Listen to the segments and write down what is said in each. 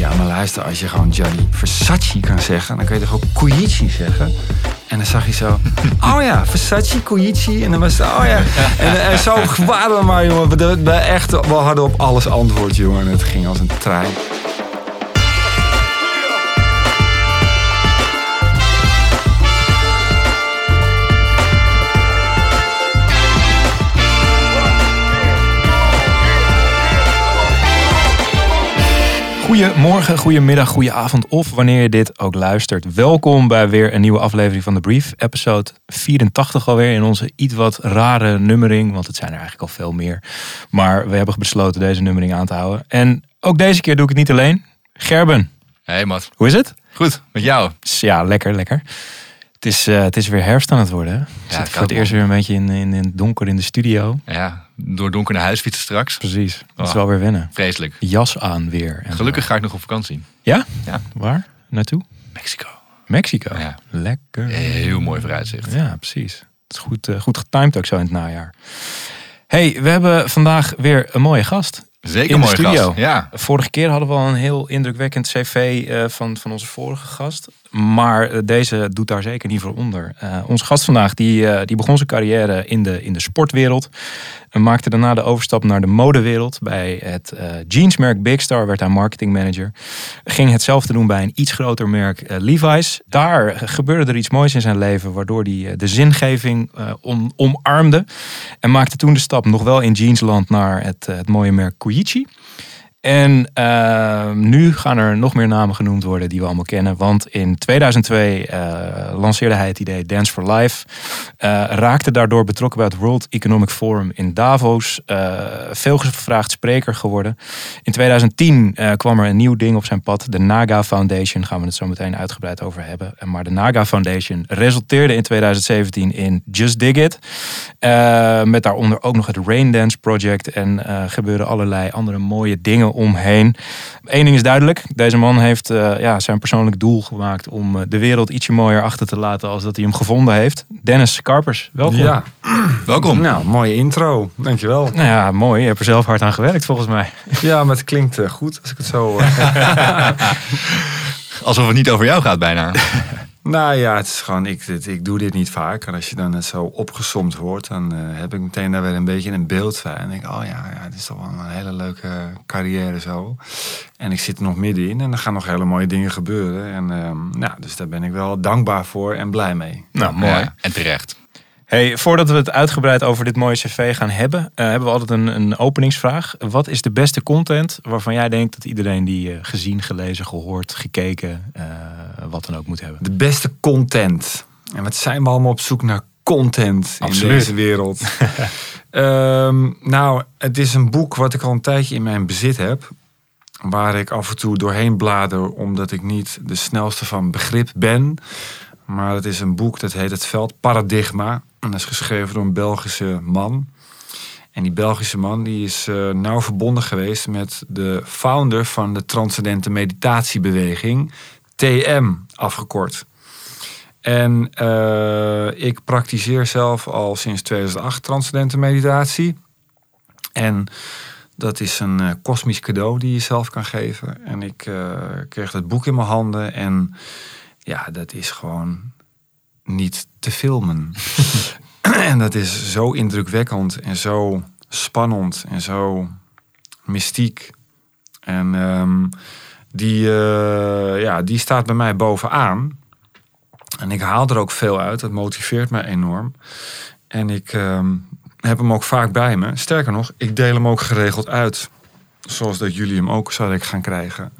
ja, maar luister, als je gewoon Gianni Versace kan zeggen, dan kun je toch ook Koichi zeggen? En dan zag je zo, oh ja, Versace, Koichi. En dan was het, oh ja. En, en zo waren we maar, jongen. We, we, echt, we hadden op alles antwoord, jongen. En het ging als een trein. Goedemorgen, goedemiddag, goedenavond of wanneer je dit ook luistert. Welkom bij weer een nieuwe aflevering van de Brief. Episode 84 alweer in onze iets wat rare nummering. Want het zijn er eigenlijk al veel meer. Maar we hebben besloten deze nummering aan te houden. En ook deze keer doe ik het niet alleen. Gerben. Hey Mat. Hoe is het? Goed, met jou? Ja, lekker, lekker. Het is, uh, het is weer herfst aan het worden. Hè? Ja, het voor het eerst weer een beetje in, in, in het donker in de studio. Ja, door donker naar huis fietsen straks. Precies, dat is oh, wel weer winnen. Vreselijk. Jas aan weer. En Gelukkig ga ik nog op vakantie. Ja? Ja. Waar? Naartoe? Mexico. Mexico? Ja. Lekker. Heel mooi vooruitzicht. Ja, precies. Het is goed, uh, goed getimed ook zo in het najaar. hey, we hebben vandaag weer een mooie gast. Zeker in de studio. Gast, ja. Vorige keer hadden we al een heel indrukwekkend cv uh, van, van onze vorige gast. Maar eh, deze doet daar zeker niet voor onder. Uh, onze gast vandaag die, uh, die begon zijn carrière in de, in de sportwereld. En maakte daarna de overstap naar de modewereld. Bij het jeansmerk Big Star werd hij marketingmanager. Ging hetzelfde doen bij een iets groter merk Levi's. Daar gebeurde er iets moois in zijn leven. Waardoor hij de zingeving om, omarmde. En maakte toen de stap nog wel in jeansland naar het, het mooie merk Koichi. En uh, nu gaan er nog meer namen genoemd worden die we allemaal kennen. Want in 2002 uh, eh, lanceerde hij het idee Dance for Life. Uh, raakte daardoor betrokken bij het World Economic Forum in Davos. Uh, veel gevraagd spreker geworden. In 2010 kwam er een nieuw ding op zijn pad. De Naga Foundation. Gaan we het zo meteen uitgebreid over hebben. Maar de Naga Foundation resulteerde in 2017 in Just Dig It. met daaronder ook nog het Rain Dance Project. En gebeuren allerlei andere mooie dingen omheen. Eén ding is duidelijk. Deze man heeft uh, ja, zijn persoonlijk doel gemaakt om uh, de wereld ietsje mooier achter te laten als dat hij hem gevonden heeft. Dennis Karpers, welkom. Ja, welkom. Nou, mooie intro. Dankjewel. Nou ja, mooi. Je hebt er zelf hard aan gewerkt volgens mij. Ja, maar het klinkt uh, goed als ik het zo... Alsof het niet over jou gaat bijna. Nou ja, het is gewoon, ik, ik doe dit niet vaak. En als je dan zo opgesomd wordt, dan uh, heb ik meteen daar weer een beetje een beeld van. En denk oh ja, ja, het is toch wel een hele leuke carrière zo. En ik zit er nog middenin en er gaan nog hele mooie dingen gebeuren. En uh, nou, dus daar ben ik wel dankbaar voor en blij mee. Nou, mooi. Ja, en terecht. Hey, voordat we het uitgebreid over dit mooie cv gaan hebben, uh, hebben we altijd een, een, openingsvraag. Wat is de beste content waarvan jij denkt dat iedereen die uh, gezien, gelezen, gehoord, gekeken, uh, wat dan ook moet hebben? De beste content. En wat zijn we allemaal op zoek naar content Absoluut. in deze wereld? um, nou, het is een boek wat ik al een tijdje in mijn bezit heb. Waar ik af en toe doorheen blader, omdat ik niet de snelste van begrip ben. Maar het is een boek dat heet Het Veld Paradigma. En dat is geschreven door een Belgische man. En die Belgische man die is uh, nauw verbonden geweest met de founder van de Transcendente Meditatiebeweging, TM afgekort. En uh, ik praktiseer zelf al sinds 2008 Transcendente Meditatie. En dat is een uh, kosmisch cadeau die je zelf kan geven. En ik kreeg het boek in mijn handen en ja, dat is gewoon niet te filmen. en dat is zo indrukwekkend en zo spannend en zo mystiek. En um, die, uh, ja, die staat bij mij bovenaan. En ik haal er ook veel uit. Dat motiveert mij enorm. En ik um, heb hem ook vaak bij me. Sterker nog, ik deel hem ook geregeld uit. Zoals dat jullie hem ook zouden gaan krijgen.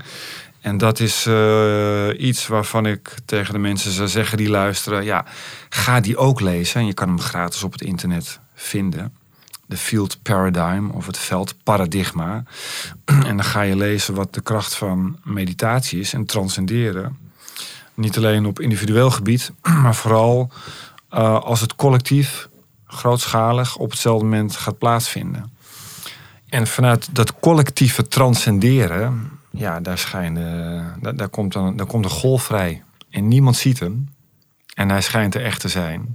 En dat is uh, iets waarvan ik tegen de mensen zou zeggen die luisteren: ja, ga die ook lezen. En je kan hem gratis op het internet vinden. De Field Paradigm of het Veld Paradigma. En dan ga je lezen wat de kracht van meditatie is en transcenderen. Niet alleen op individueel gebied, maar vooral uh, als het collectief grootschalig op hetzelfde moment gaat plaatsvinden. En vanuit dat collectieve transcenderen ja, daar, schijnen, daar, daar, komt dan, daar komt een golf vrij. En niemand ziet hem. En hij schijnt er echt te zijn.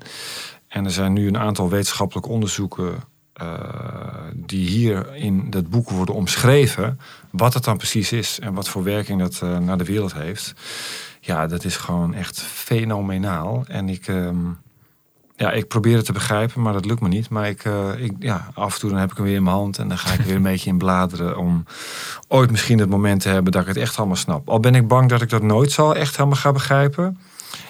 En er zijn nu een aantal wetenschappelijke onderzoeken die hier in dat boek worden omschreven, wat het dan precies is en wat voor werking dat naar de wereld heeft. Ja, dat is gewoon echt fenomenaal. En ik, ehm, ja, ik probeer het te begrijpen, maar dat lukt me niet. Maar ik, ik, ja, af en toe dan heb ik hem weer in mijn hand en dan ga ik weer een beetje in bladeren om ooit misschien het moment te hebben dat ik het echt allemaal snap. Al ben ik bang dat ik dat nooit zal echt helemaal gaan begrijpen.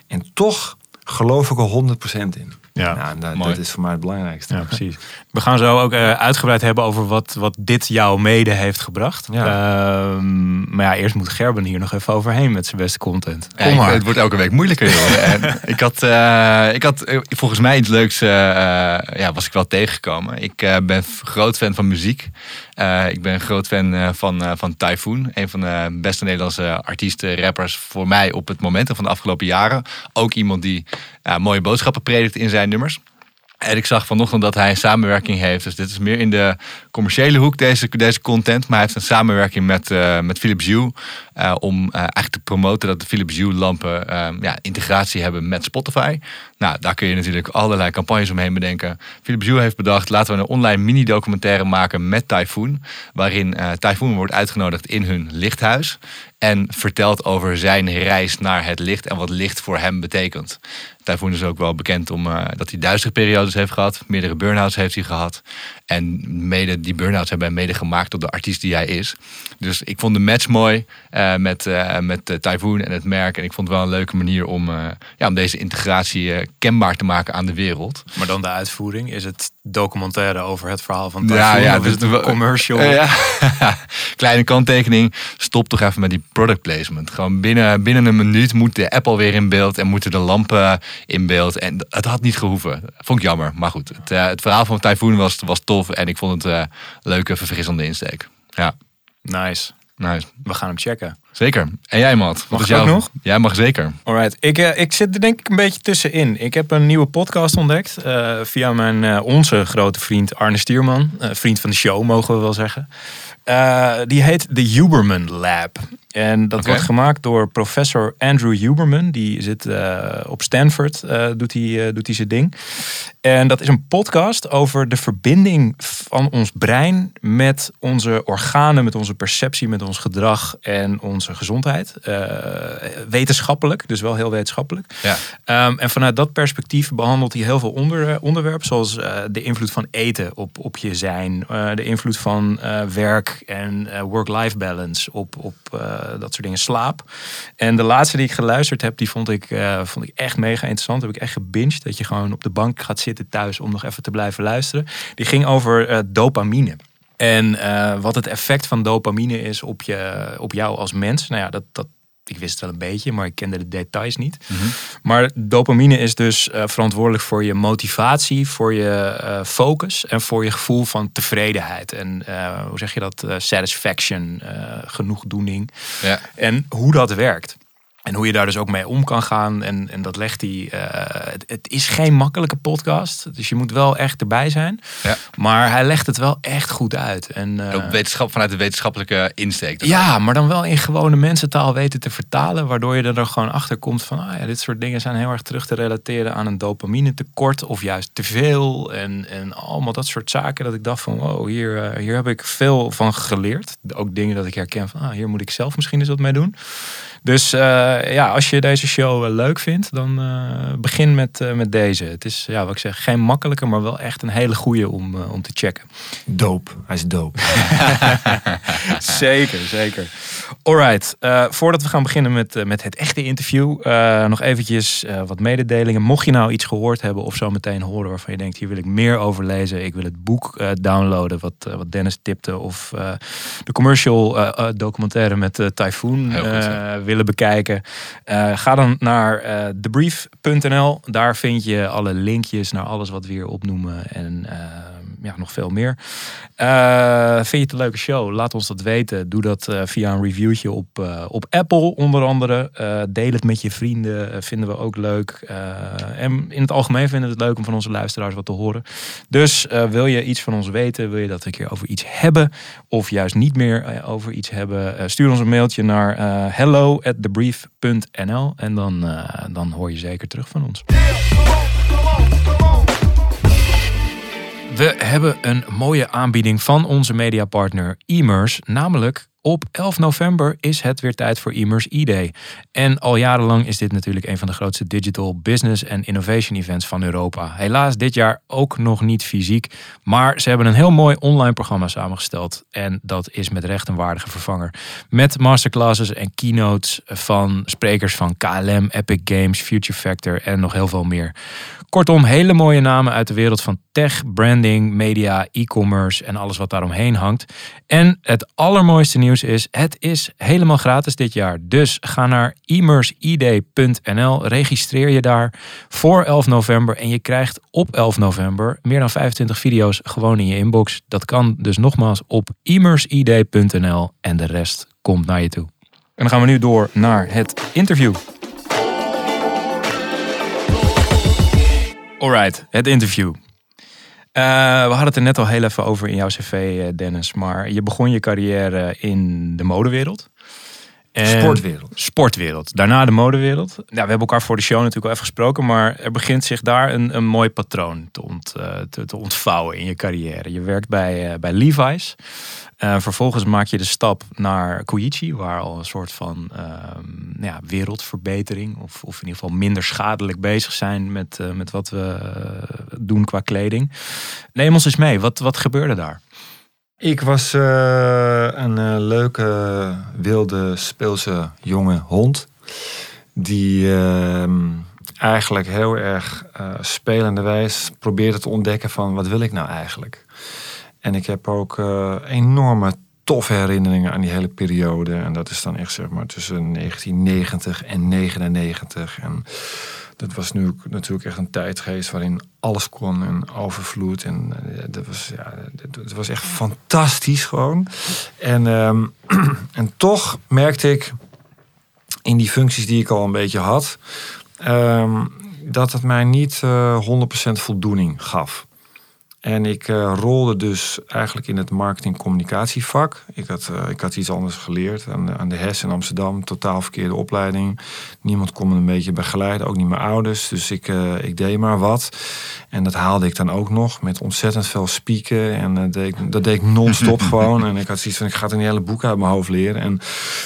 En toch geloof ik er 100% in. Ja, nou, dat, is voor mij het belangrijkste. Ja, precies. We gaan zo ook uh, uitgebreid hebben over wat, wat dit jou mede heeft gebracht. Ja. Ehm, maar ja, eerst moet Gerben hier nog even overheen met zijn beste content. Kom maar. het wordt elke week moeilijker. en ik had, uh, ik had eh, volgens mij iets leuks, ja, was ik wel tegengekomen. Ik ben groot fan van muziek. ik ben een groot fan van, van Typhoon. Een van de beste Nederlandse artiesten, rappers voor mij op het moment van de afgelopen jaren. Ook iemand die mooie boodschappen predikt in zijn nummers. En ik zag vanochtend dat hij een samenwerking heeft. Dus dit is meer in de commerciële hoek, deze, deze content. Maar hij heeft een samenwerking met, uh, met Philips Hue. Uh, om uh, eigenlijk te promoten dat de Philips Hue lampen ja, integratie hebben met Spotify. Nou, daar kun je natuurlijk allerlei campagnes omheen bedenken. Philips Hue heeft bedacht, laten we een online mini-documentaire maken met Typhoon. Waarin Typhoon wordt uitgenodigd in hun lichthuis. En vertelt over zijn reis naar het licht en wat licht voor hem betekent. Typhoon is ook wel bekend om uh, dat hij duistere periodes heeft gehad. Meerdere burn-outs heeft hij gehad. En mede die burn-outs hebben hem mede gemaakt tot de artiest die hij is. Dus ik vond de match mooi uh, met, uh, met Typhoon en het merk. En ik vond het wel een leuke manier om, ja, om deze integratie kenbaar te maken aan de wereld. Maar dan de uitvoering. Is het documentaire over het verhaal van Typhoon? Ja, ja. Dus het een commercial? ja. Kleine kanttekening. Stop toch even met die product placement. Gewoon binnen, binnen een minuut moet de app alweer in beeld. En moeten de lampen in beeld. En het had niet gehoeven. Vond ik jammer. Maar goed, het, het verhaal van Typhoon was, was tof en ik vond het uh, leuke, verfrissende insteek. Ja. Nice. Nice. We gaan hem checken. Zeker. En jij, Matt? Mag ik nog? Jij mag zeker. Alright. Ik, uh, ik zit er denk ik een beetje tussenin. Ik heb een nieuwe podcast ontdekt. Uh, via mijn, uh, onze grote vriend Arne Stierman. vriend van de show, mogen we wel zeggen. die heet The Huberman Lab. En dat wordt gemaakt door professor Andrew Huberman. Die zit op Stanford, doet hij doet hij zijn ding. En dat is een podcast over de verbinding van ons brein met onze organen, met onze perceptie, met ons gedrag en onze gezondheid. Uh, wetenschappelijk, dus wel heel wetenschappelijk. Ja. Um, en vanuit dat perspectief behandelt hij heel veel onder, onderwerpen, zoals uh, de invloed van eten op, op je zijn, uh, de invloed van werk en work-life balance op, op dat soort dingen, slaap. En de laatste die ik geluisterd heb, die vond ik, vond ik echt mega interessant. Heb ik echt gebinged, dat je gewoon op de bank gaat zitten thuis om nog even te blijven luisteren. Die ging over uh, dopamine. En uh, wat het effect van dopamine is op, je, op jou als mens. Nou ja, dat, dat, ik wist het wel een beetje, maar ik kende de details niet. Mm -hmm. Maar dopamine is dus uh, verantwoordelijk voor je motivatie, voor je uh, focus en voor je gevoel van tevredenheid. En uh, hoe zeg je dat? satisfaction, genoegdoening. Ja. En hoe dat werkt. En hoe je daar dus ook mee om kan gaan. En, en dat legt hij. Uh, het, het, is geen makkelijke podcast. Dus je moet wel echt erbij zijn. Ja. Maar hij legt het wel echt goed uit. En, uh, wetenschap, vanuit de wetenschappelijke insteek. Ja, maar dan wel in gewone mensentaal weten te vertalen. Waardoor je er dan gewoon achter komt van. Ah ja, dit soort dingen zijn heel erg terug te relateren aan een dopamine tekort. Of juist te veel. En, en allemaal dat soort zaken. Dat ik dacht van wow, hier, uh, hier heb ik veel van geleerd. Ook dingen dat ik herken van ah, hier moet ik zelf misschien eens wat mee doen. Dus uh, ja, als je deze show uh, leuk vindt, dan uh, begin met, met deze. Het is, ja, wat ik zeg, geen makkelijke, maar wel echt een hele goede om, om te checken. Doop, hij is doop. zeker, zeker. Alright, voordat we gaan beginnen met, met het echte interview, nog eventjes wat mededelingen. Mocht je nou iets gehoord hebben of zo meteen horen waarvan je denkt, hier wil ik meer over lezen. Ik wil het boek downloaden wat, wat Dennis tipte. Of de commercial documentaire met Typhoon wil bekijken, uh, ga dan naar uh, thebrief.nl. Daar vind je alle linkjes naar alles wat we hier opnoemen en uh, ja, nog veel meer. vind je het een leuke show? Laat ons dat weten. Doe dat via een reviewtje op, op Apple onder andere. deel het met je vrienden, vinden we ook leuk. en in het algemeen vinden we het leuk om van onze luisteraars wat te horen. Dus wil je iets van ons weten, wil je dat een keer over iets hebben of juist niet meer over iets hebben, stuur ons een mailtje naar hello en dan, dan hoor je zeker terug van ons. We hebben een mooie aanbieding van onze mediapartner Immers, namelijk op 11 november is het weer tijd voor Immers e-day. En al jarenlang is dit natuurlijk een van de grootste digital business en innovation events van Europa. Helaas dit jaar ook nog niet fysiek, maar ze hebben een heel mooi online programma samengesteld. En dat is met recht een waardige vervanger. Met masterclasses en keynotes van sprekers van KLM, Epic Games, Future Factor en nog heel veel meer. Kortom, hele mooie namen uit de wereld van tech, branding, media, e-commerce en alles wat daaromheen hangt. En het allermooiste nieuws is, het is helemaal gratis dit jaar. Dus ga naar immersid.nl, registreer je daar voor 11 november en je krijgt op 11 november meer dan 25 video's gewoon in je inbox. Dat kan dus nogmaals op immersid.nl en de rest komt naar je toe. En dan gaan we nu door naar het interview. Alright, het interview. Uh, we hadden het er net al heel even over in jouw cv, eh, Dennis. Maar je begon je carrière in de modewereld. En sportwereld. Sportwereld. Daarna de modewereld. Ja, we hebben elkaar voor de show natuurlijk al even gesproken. Maar er begint zich daar een, een mooi patroon te, ont, uh, te, te, ontvouwen in je carrière. Je werkt bij, bij Levi's. Uh, vervolgens maak je de stap naar Koichi, waar al een soort van uh, ja, wereldverbetering, of, of in ieder geval minder schadelijk bezig zijn met, uh, met wat we doen qua kleding. Neem ons eens mee, wat, wat gebeurde daar? Ik was een leuke, wilde, speelse jonge hond. Die ehm, eigenlijk heel erg spelenderwijs probeerde te ontdekken van wat wil ik nou eigenlijk. En ik heb ook uh, enorme toffe herinneringen aan die hele periode. En dat is dan echt zeg maar tussen 1990 en 99. En dat was nu natuurlijk echt een tijd geweest waarin alles kon en overvloed. En uh, dat was, ja, dat was echt fantastisch gewoon. En, um, en toch merkte ik in die functies die ik al een beetje had, um, dat het mij niet uh, 100% voldoening gaf. En ik uh, rolde dus eigenlijk in het marketing-communicatievak. Ik had, uh, ik had iets anders geleerd aan, aan de HES in Amsterdam. Totaal verkeerde opleiding. Niemand kon me een beetje begeleiden, ook niet mijn ouders. Dus ik, uh, ik deed maar wat. En dat haalde ik dan ook nog met ontzettend veel spieken. En dat deed ik, dat deed ik non-stop gewoon. En ik had zoiets van, ik ga het een hele boek uit mijn hoofd leren. En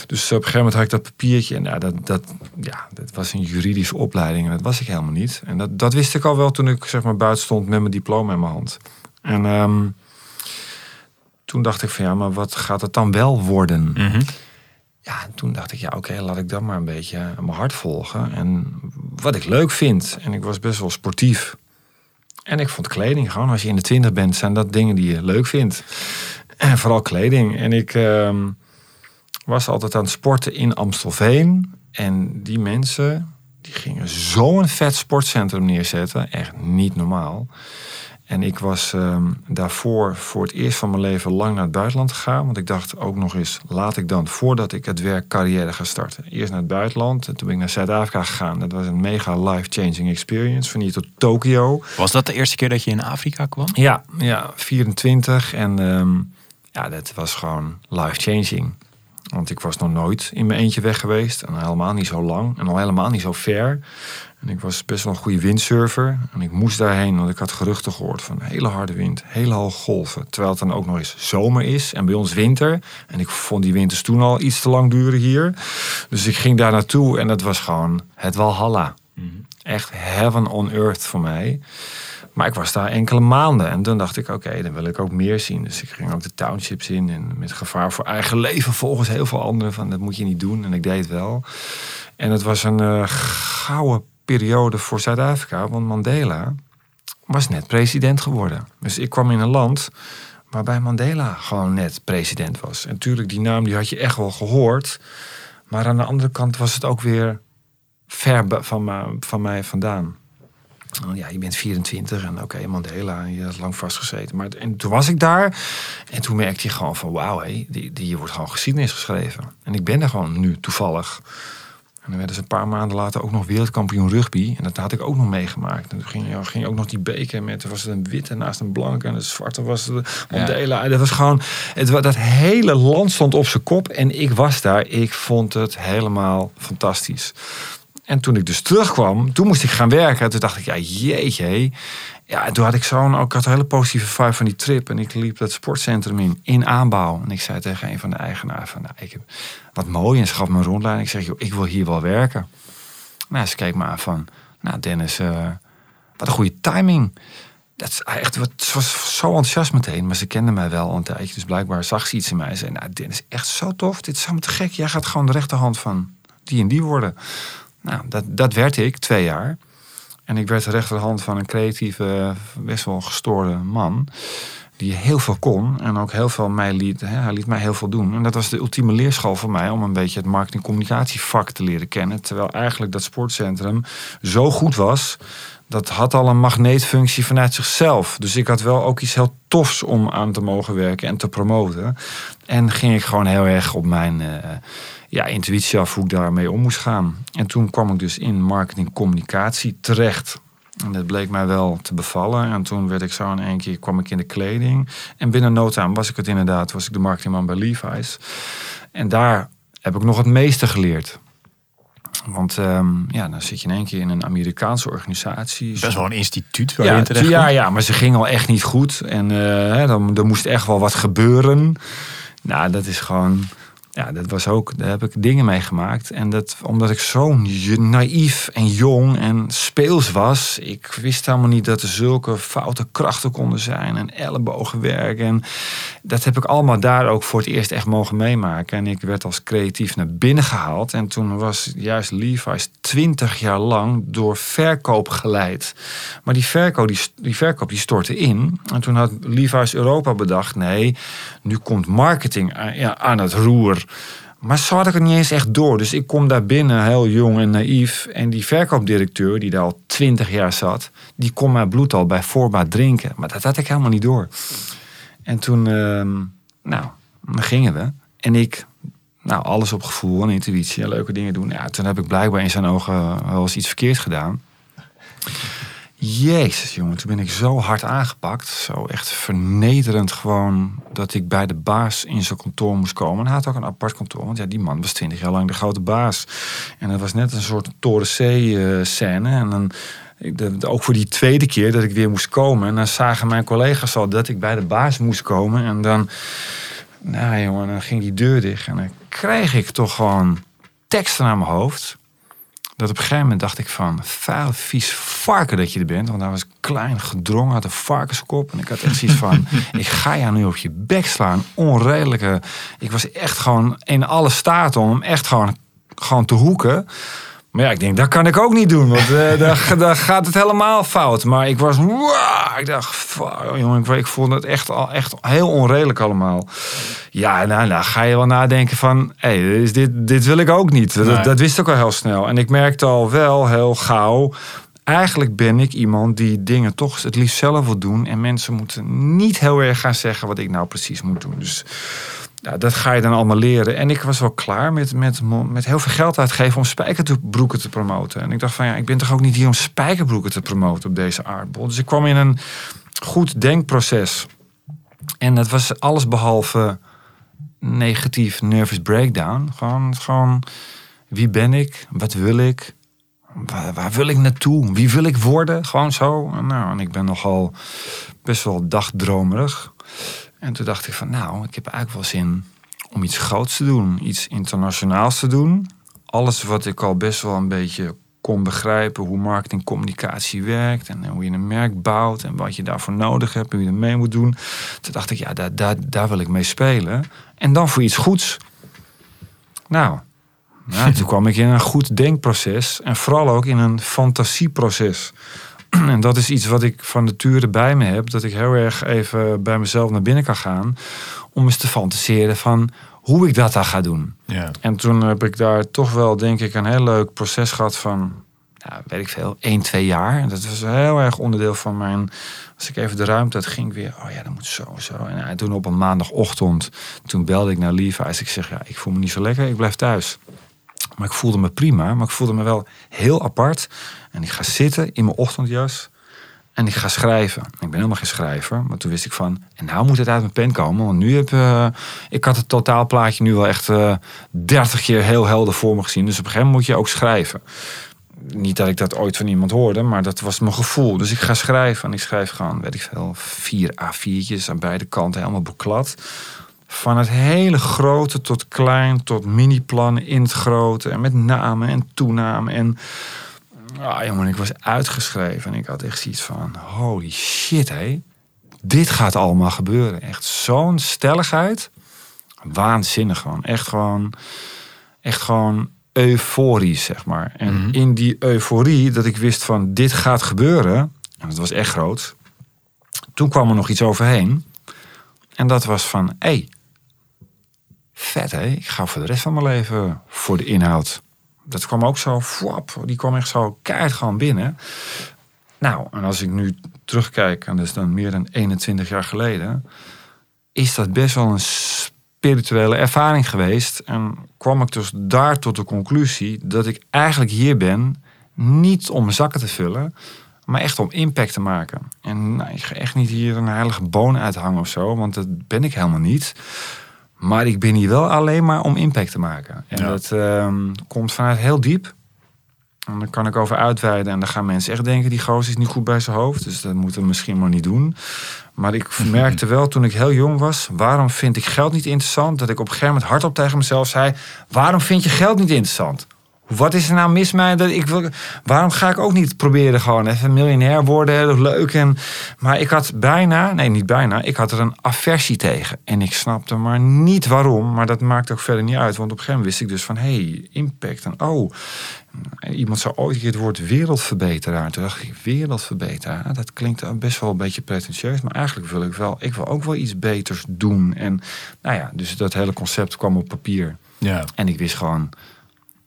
dus op een gegeven moment had ik dat papiertje. En ja, dat, dat, ja, dat was een juridische opleiding. En dat was ik helemaal niet. En dat, dat wist ik al wel toen ik zeg maar, buiten stond met mijn diploma in mijn hand. En um, toen dacht ik van ja, maar wat gaat het dan wel worden? Mm -hmm. Ja, en toen dacht ik ja, oké, okay, laat ik dat maar een beetje aan mijn hart volgen. En wat ik leuk vind. En ik was best wel sportief. En ik vond kleding gewoon, als je in de twintig bent, zijn dat dingen die je leuk vindt. En vooral kleding. En ik um, was altijd aan het sporten in Amstelveen. En die mensen, die gingen zo'n vet sportcentrum neerzetten. Echt niet normaal. En ik was um, daarvoor voor het eerst van mijn leven lang naar het buitenland gegaan. Want ik dacht ook nog eens, laat ik dan voordat ik het werk carrière ga starten. Eerst naar het buitenland en toen ben ik naar Zuid-Afrika gegaan. Dat was een mega life-changing experience. Van hier tot Tokio. Was dat de eerste keer dat je in Afrika kwam? Ja, ja 24. En um, ja, dat was gewoon life-changing. Want ik was nog nooit in mijn eentje weg geweest. En helemaal niet zo lang. En al helemaal niet zo ver. En ik was best wel een goede windsurfer. En ik moest daarheen, want ik had geruchten gehoord van hele harde wind, hele hoge golven. Terwijl het dan ook nog eens zomer is en bij ons winter. En ik vond die winters toen al iets te lang duren hier. Dus ik ging daar naartoe en dat was gewoon het Walhalla. Mm-hmm. Echt heaven on earth voor mij. Maar ik was daar enkele maanden en toen dacht ik, oké, okay, dan wil ik ook meer zien. Dus ik ging ook de townships in en met gevaar voor eigen leven volgens heel veel anderen van dat moet je niet doen. En ik deed het wel. En het was een uh, gouden periode voor Zuid-Afrika, want Mandela was net president geworden. Dus ik kwam in een land waarbij Mandela gewoon net president was. En natuurlijk, die naam die had je echt wel gehoord. Maar aan de andere kant was het ook weer ver van, van mij vandaan. Ja, je bent 24 en oké, Mandela, je had lang vastgezeten. Maar en toen was ik daar en toen merkte je gewoon van wauw, hé, die, die wordt gewoon geschiedenis geschreven. En ik ben er gewoon nu toevallig. En dan werden ze een paar maanden later ook nog wereldkampioen rugby. En dat had ik ook nog meegemaakt. En toen ging, ja, ging ook nog die beker met. Er was een witte naast een blanke. En de zwarte was de. Ja. Dat was gewoon. Het, dat hele land stond op zijn kop. En ik was daar. Ik vond het helemaal fantastisch. En toen ik dus terugkwam, toen moest ik gaan werken. Toen dacht ik, ja, jeetje. Ja, en toen had ik zo'n, ook had een hele positieve vibe van die trip. En ik liep dat sportcentrum in, in aanbouw. En ik zei tegen een van de eigenaren van, nou, ik heb wat mooi. En ze gaf me een rondleiding. Ik zeg, joh, ik wil hier wel werken. Nou, ze keek me aan van, nou Dennis, uh, wat een goede timing. Dat is echt, het was zo enthousiast meteen. Maar ze kende mij wel een tijdje. Dus blijkbaar zag ze iets in mij. Ze zei, nou Dennis, echt zo tof. Dit is helemaal te gek. Jij gaat gewoon de rechterhand van die en die worden. Nou, dat, dat werd ik twee jaar. En ik werd de rechterhand van een creatieve, best wel gestoorde man. Die heel veel kon en ook heel veel mij liet. Hè, hij liet mij heel veel doen. En dat was de ultieme leerschool voor mij om een beetje het marketing-communicatievak te leren kennen. Terwijl eigenlijk dat sportcentrum zo goed was. Dat had al een magneetfunctie vanuit zichzelf. Dus ik had wel ook iets heel tofs om aan te mogen werken en te promoten. En ging ik gewoon heel erg op mijn. Uh, ja, intuïtie af hoe ik daarmee om moest gaan. En toen kwam ik dus in marketing communicatie terecht. En dat bleek mij wel te bevallen. En toen werd ik zo in één keer kwam ik in de kleding. En binnen no time was ik het inderdaad, was ik de marketingman bij Levi's. En daar heb ik nog het meeste geleerd. Want um, ja, dan zit je in één keer in een Amerikaanse organisatie. Best wel een instituut waar ja, je terecht Ja, ja, maar ze ging al echt niet goed. En uh, dan, er moest echt wel wat gebeuren. Nou, dat is gewoon ja, dat was ook, daar heb ik dingen mee gemaakt. En dat omdat ik zo naïef en jong en speels was. Ik wist helemaal niet dat er zulke foute krachten konden zijn. En ellebogenwerk. En dat heb ik allemaal daar ook voor het eerst echt mogen meemaken. En ik werd als creatief naar binnen gehaald. En toen was juist Levi's twintig jaar lang door verkoop geleid. Maar die verkoop die, verkoop die stortte in. En toen had Levi's Europa bedacht: nee, nu komt marketing aan, aan het roer. Maar had ik het niet eens echt door. Dus ik kom daar binnen, heel jong en naïef. En die verkoopdirecteur, die daar al twintig jaar zat, die kon mijn bloed al bij voorbaat drinken. Maar dat had ik helemaal niet door. En toen, uh, nou, dan gingen we. En ik, nou, alles op gevoel en intuïtie en leuke dingen doen. Ja, toen heb ik blijkbaar in zijn ogen wel eens iets verkeerd gedaan. Jezus, jongen, toen ben ik zo hard aangepakt. Zo echt vernederend gewoon dat ik bij de baas in zijn kantoor moest komen. En hij had ook een apart kantoor, want ja, die man was twintig jaar lang de grote baas. En dat was net een soort Toren C-scène. En dan, ook voor die tweede keer dat ik weer moest komen. En dan zagen mijn collega's al dat ik bij de baas moest komen. En dan, nou jongen, dan ging die deur dicht. En dan kreeg ik toch gewoon teksten naar mijn hoofd dat op een gegeven moment dacht ik van, vuil, vies varken dat je er bent. Want hij was klein, gedrongen, had een varkenskop. En ik had echt zoiets van, ik ga jou nu op je bek slaan. Onredelijke. Ik was echt gewoon in alle staat om hem echt gewoon, gewoon te hoeken. Maar ja, ik denk, dat kan ik ook niet doen. Want uh, daar, gaat het helemaal fout. Maar ik was, wow, ik dacht, jongen, ik, voelde het echt, al, echt heel onredelijk allemaal. Ja, nou, nou ga je wel nadenken van, hé, hey, dit, dit wil ik ook niet. Dat, dat wist ik al heel snel. En ik merkte al wel heel gauw eigenlijk ben ik iemand die dingen toch het liefst zelf wil doen. En mensen moeten niet heel erg gaan zeggen wat ik nou precies moet doen. Dus dat ga je dan allemaal leren. En ik was wel klaar met, met, met heel veel geld uitgeven om spijkerbroeken te promoten. En ik dacht van ja, ik ben toch ook niet hier om spijkerbroeken te promoten op deze aardbol. Dus ik kwam in een goed denkproces. En dat was alles behalve negatief nervous breakdown. Gewoon, gewoon wie ben ik? Wat wil ik? Waar, waar, wil ik naartoe? Wie wil ik worden? Gewoon zo. Nou, en ik ben nogal best wel dagdromerig. En toen dacht ik van nou, ik heb eigenlijk wel zin om iets groots te doen. Iets internationaals te doen. Alles wat ik al best wel een beetje kon begrijpen. Hoe marketing communicatie werkt. En hoe je een merk bouwt. En wat je daarvoor nodig hebt. Hoe je er mee moet doen. Toen dacht ik ja, daar, daar, daar wil ik mee spelen. En dan voor iets goeds. Nou, nou, toen kwam ik in een goed denkproces. En vooral ook in een fantasieproces. En dat is iets wat ik van nature bij me heb. Dat ik heel erg even bij mezelf naar binnen kan gaan. Om eens te fantaseren van hoe ik dat dan ga doen. Ja. En toen heb ik daar toch wel, denk ik, een heel leuk proces gehad van, nou, weet ik veel, 1, 2 jaar. En dat was heel erg onderdeel van mijn. Als ik even de ruimte had, ging ik weer, oh ja, dat moet zo, zo. En ja, toen op een maandagochtend, toen belde ik naar Levi's. Ik zeg, ja, ik voel me niet zo lekker, ik blijf thuis. Maar ik voelde me prima, maar ik voelde me wel heel apart. En ik ga zitten in mijn ochtendjas en ik ga schrijven. Ik ben helemaal geen schrijver, maar toen wist ik van... en nou moet het uit mijn pen komen, want nu heb... Uh, ik had het totaalplaatje nu wel echt uh, eh, 30 keer heel helder voor me gezien. Dus op een gegeven moment moet je ook schrijven. niet dat ik dat ooit van iemand hoorde, maar dat was mijn gevoel. Dus ik ga schrijven en ik schrijf gewoon, weet ik veel, vier A4'tjes aan beide kanten, helemaal beklad. Van het hele grote tot klein, tot mini-plannen in het grote. En met namen en toenamen. En ah, jongen, ik was uitgeschreven. En ik had echt zoiets van, holy shit hé. Dit gaat allemaal gebeuren. Echt zo'n stelligheid. Waanzinnig gewoon. Echt gewoon, echt gewoon euforisch, zeg maar. En Mhm. in die euforie dat ik wist van dit gaat gebeuren. En het was echt groot. Toen kwam er nog iets overheen. En dat was van, hé, hey, vet ik ga voor de rest van mijn leven voor de inhoud. Dat kwam ook zo, fwap, die kwam echt zo keihard gewoon binnen. Nou, en als ik nu terugkijk, en dat is dan meer dan 21 jaar geleden, is dat best wel een spirituele ervaring geweest. En kwam ik dus daar tot de conclusie dat ik eigenlijk hier ben, niet om zakken te vullen, maar echt om impact te maken. En nou, ik ga echt niet hier een heilige boon uithangen of zo, want dat ben ik helemaal niet. Maar ik ben hier wel alleen maar om impact te maken. En Ja. dat ehm, komt vanuit heel diep. En daar kan ik over uitweiden. En dan gaan mensen echt denken, die gozer is niet goed bij zijn hoofd. Dus dat moeten we misschien maar niet doen. Maar ik merkte wel toen ik heel jong was, waarom vind ik geld niet interessant? Dat ik op een gegeven moment hardop tegen mezelf zei, waarom vind je geld niet interessant? Wat is er nou mis mij? Dat ik wil, waarom ga ik ook niet proberen gewoon even miljonair worden? Leuk. En, maar ik had bijna, nee niet bijna, ik had er een aversie tegen. En ik snapte maar niet waarom. Maar dat maakt ook verder niet uit. Want op een gegeven moment wist ik dus van, hé, hey, impact. En oh, iemand zou ooit een keer het woord wereldverbeteraar. Toen dacht ik, wereldverbeteraar, dat klinkt best wel een beetje pretentieus. Maar eigenlijk wil ik wel, ik wil ook wel iets beters doen. En nou ja, dus dat hele concept kwam op papier. Ja. En ik wist gewoon,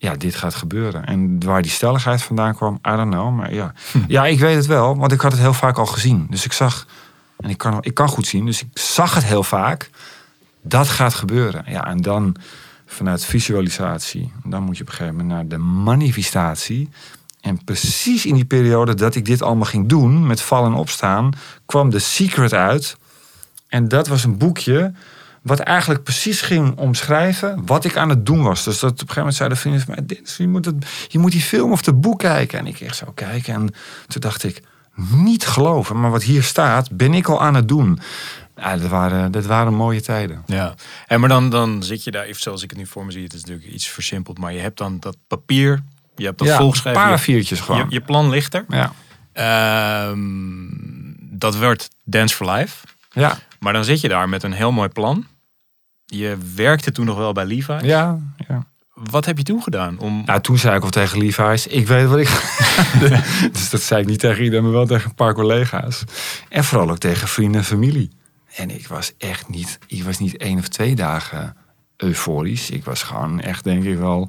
ja, dit gaat gebeuren. En waar die stelligheid vandaan kwam, I don't know. Maar ja, ja ik weet het wel, want ik had het heel vaak al gezien. Dus ik zag, en ik kan, ik kan goed zien, dus ik zag het heel vaak. Dat gaat gebeuren. Ja, en dan vanuit visualisatie, dan moet je op een gegeven moment naar de manifestatie. En precies in die periode dat ik dit allemaal ging doen, met vallen en opstaan, kwam The Secret uit. En dat was een boekje wat eigenlijk precies ging omschrijven wat ik aan het doen was. Dus dat op een gegeven moment zeiden vrienden van mij, Dennis, je moet, het, je moet die film of het boek kijken. En ik echt zo kijken en toen dacht ik, niet geloven, maar wat hier staat, ben ik al aan het doen. Ja, dat, waren, dat waren mooie tijden. Ja, en maar dan, dan zit je daar, even zoals ik het nu voor me zie, het is natuurlijk iets versimpeld, maar je hebt dan dat papier, je hebt dat ja, volgeschreven. Een paar je- viertjes gewoon. je, je plan ligt er. ja. Ehm, dat werd Dance for Life. Ja, Maar dan zit je daar met een heel mooi plan. Je werkte toen nog wel bij Levi. ja, ja. Wat heb je toen gedaan? Om... Nou, toen zei ik al tegen Levi's, ik weet wat ik Dus dat zei ik niet tegen iedereen, maar wel tegen een paar collega's. En vooral ook tegen vrienden en familie. En ik was echt niet, ik was niet één of twee dagen euforisch. Ik was gewoon echt, denk ik wel,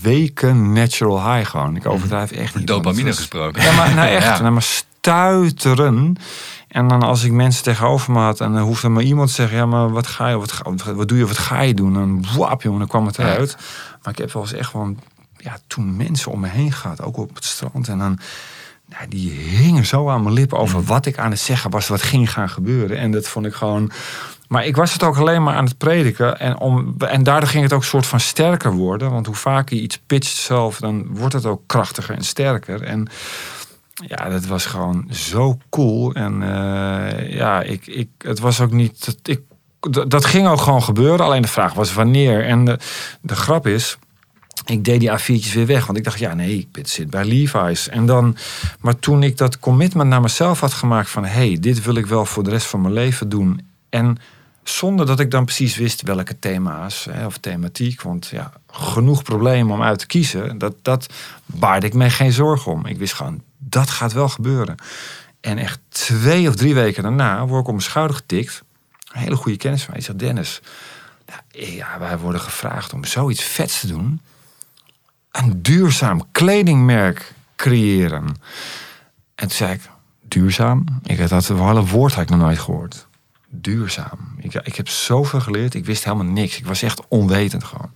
weken natural high gewoon. Ik overdrijf echt niet. Dopamine was- gesproken. Ja, maar nou echt, Ja. nou, maar stuiteren. En dan als ik mensen tegenover me had en dan hoefde maar iemand te zeggen, ja, maar wat ga je, wat, ga, wat, wat doe je, wat ga je doen? En wap, jongen, dan kwam het eruit. Maar ik heb wel eens echt gewoon, ja, toen mensen om me heen gehad, ook op het strand. En dan, die hingen zo aan mijn lippen over wat ik aan het zeggen was, wat ging gaan gebeuren. En dat vond ik gewoon. Maar ik was het ook alleen maar aan het prediken. En, om, en daardoor ging het ook een soort van sterker worden. Want hoe vaker je iets pitcht zelf, dan wordt het ook krachtiger en sterker. En ja, dat was gewoon zo cool. En eh, ja, ik, ik, het was ook niet. dat- Ik, dat, ging ook gewoon gebeuren. Alleen de vraag was wanneer. En de, de grap is. Ik deed die A4'tjes weer weg. Want ik dacht, ja, nee, ik zit bij Levi's. En dan, maar toen ik dat commitment naar mezelf had gemaakt van... hey, dit wil ik wel voor de rest van mijn leven doen. En zonder dat ik dan precies wist welke thema's hè, of thematiek. Want ja, genoeg problemen om uit te kiezen. Dat, dat baarde ik me geen zorgen om. Ik wist gewoon, dat gaat wel gebeuren. En echt twee of drie weken daarna word ik op mijn schouder getikt. Een hele goede kennis van mij. Zegt, Dennis, ja, wij worden gevraagd om zoiets vets te doen. Een duurzaam kledingmerk creëren. En toen zei ik, duurzaam? Ik had dat hele woord ik nog nooit gehoord. Duurzaam. Ik, ik heb zoveel geleerd. Ik wist helemaal niks. Ik was echt onwetend gewoon.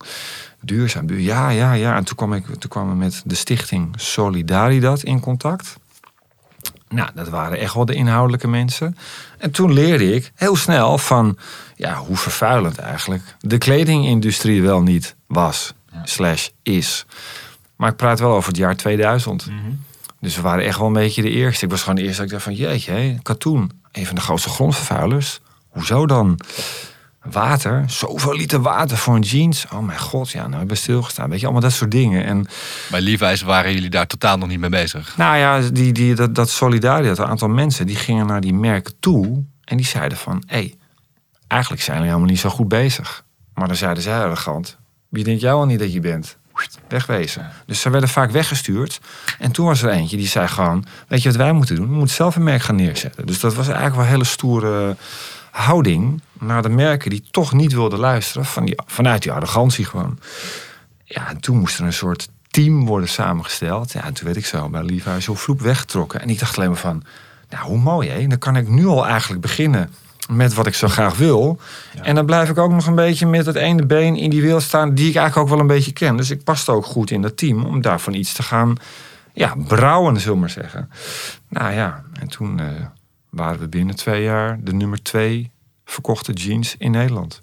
Duurzaam. duur- Ja, ja, ja. En toen kwam ik toen kwam ik met de stichting Solidaridad in contact. Nou, dat waren echt wel de inhoudelijke mensen. En toen leerde ik heel snel van ja, hoe vervuilend eigenlijk de kledingindustrie wel niet was, slash is. Maar ik praat wel over het jaar 2000. Dus we waren echt wel een beetje de eerste. Ik was gewoon de eerste dat ik dacht van, jeetje, hé, katoen. Een van de grootste grondvervuilers. Hoezo dan? Water, zoveel liter water voor een jeans. Oh mijn god, ja, nou, ik ben stilgestaan. Weet je, allemaal dat soort dingen. En, Bij Levi's waren jullie daar totaal nog niet mee bezig. nou ja, die, die, dat, dat solidariteit, een aantal mensen, die gingen naar die merken toe. En die zeiden van, hé, hey, eigenlijk zijn jullie helemaal niet zo goed bezig. Maar dan zeiden zij arrogant, wie denkt jou al niet dat je bent? Wegwezen. Dus ze werden vaak weggestuurd. En toen was er eentje die zei gewoon, weet je wat wij moeten doen? We moeten zelf een merk gaan neerzetten. Dus dat was eigenlijk wel een hele stoere houding naar de merken die toch niet wilden luisteren van die, vanuit die arrogantie gewoon. Ja, en toen moest er een soort team worden samengesteld. Ja, en toen werd ik zo bij Levi's zo vloep weggetrokken. En ik dacht alleen maar van, nou hoe mooi hè. Dan kan ik nu al eigenlijk beginnen met wat ik zo graag wil. En dan blijf ik ook nog een beetje met het ene been in die wereld staan... die ik eigenlijk ook wel een beetje ken. Dus ik paste ook goed in dat team om daarvan iets te gaan ja, brouwen, zullen we maar zeggen. Nou ja, en toen... eh, waren we binnen twee jaar de nummer twee verkochte jeans in Nederland.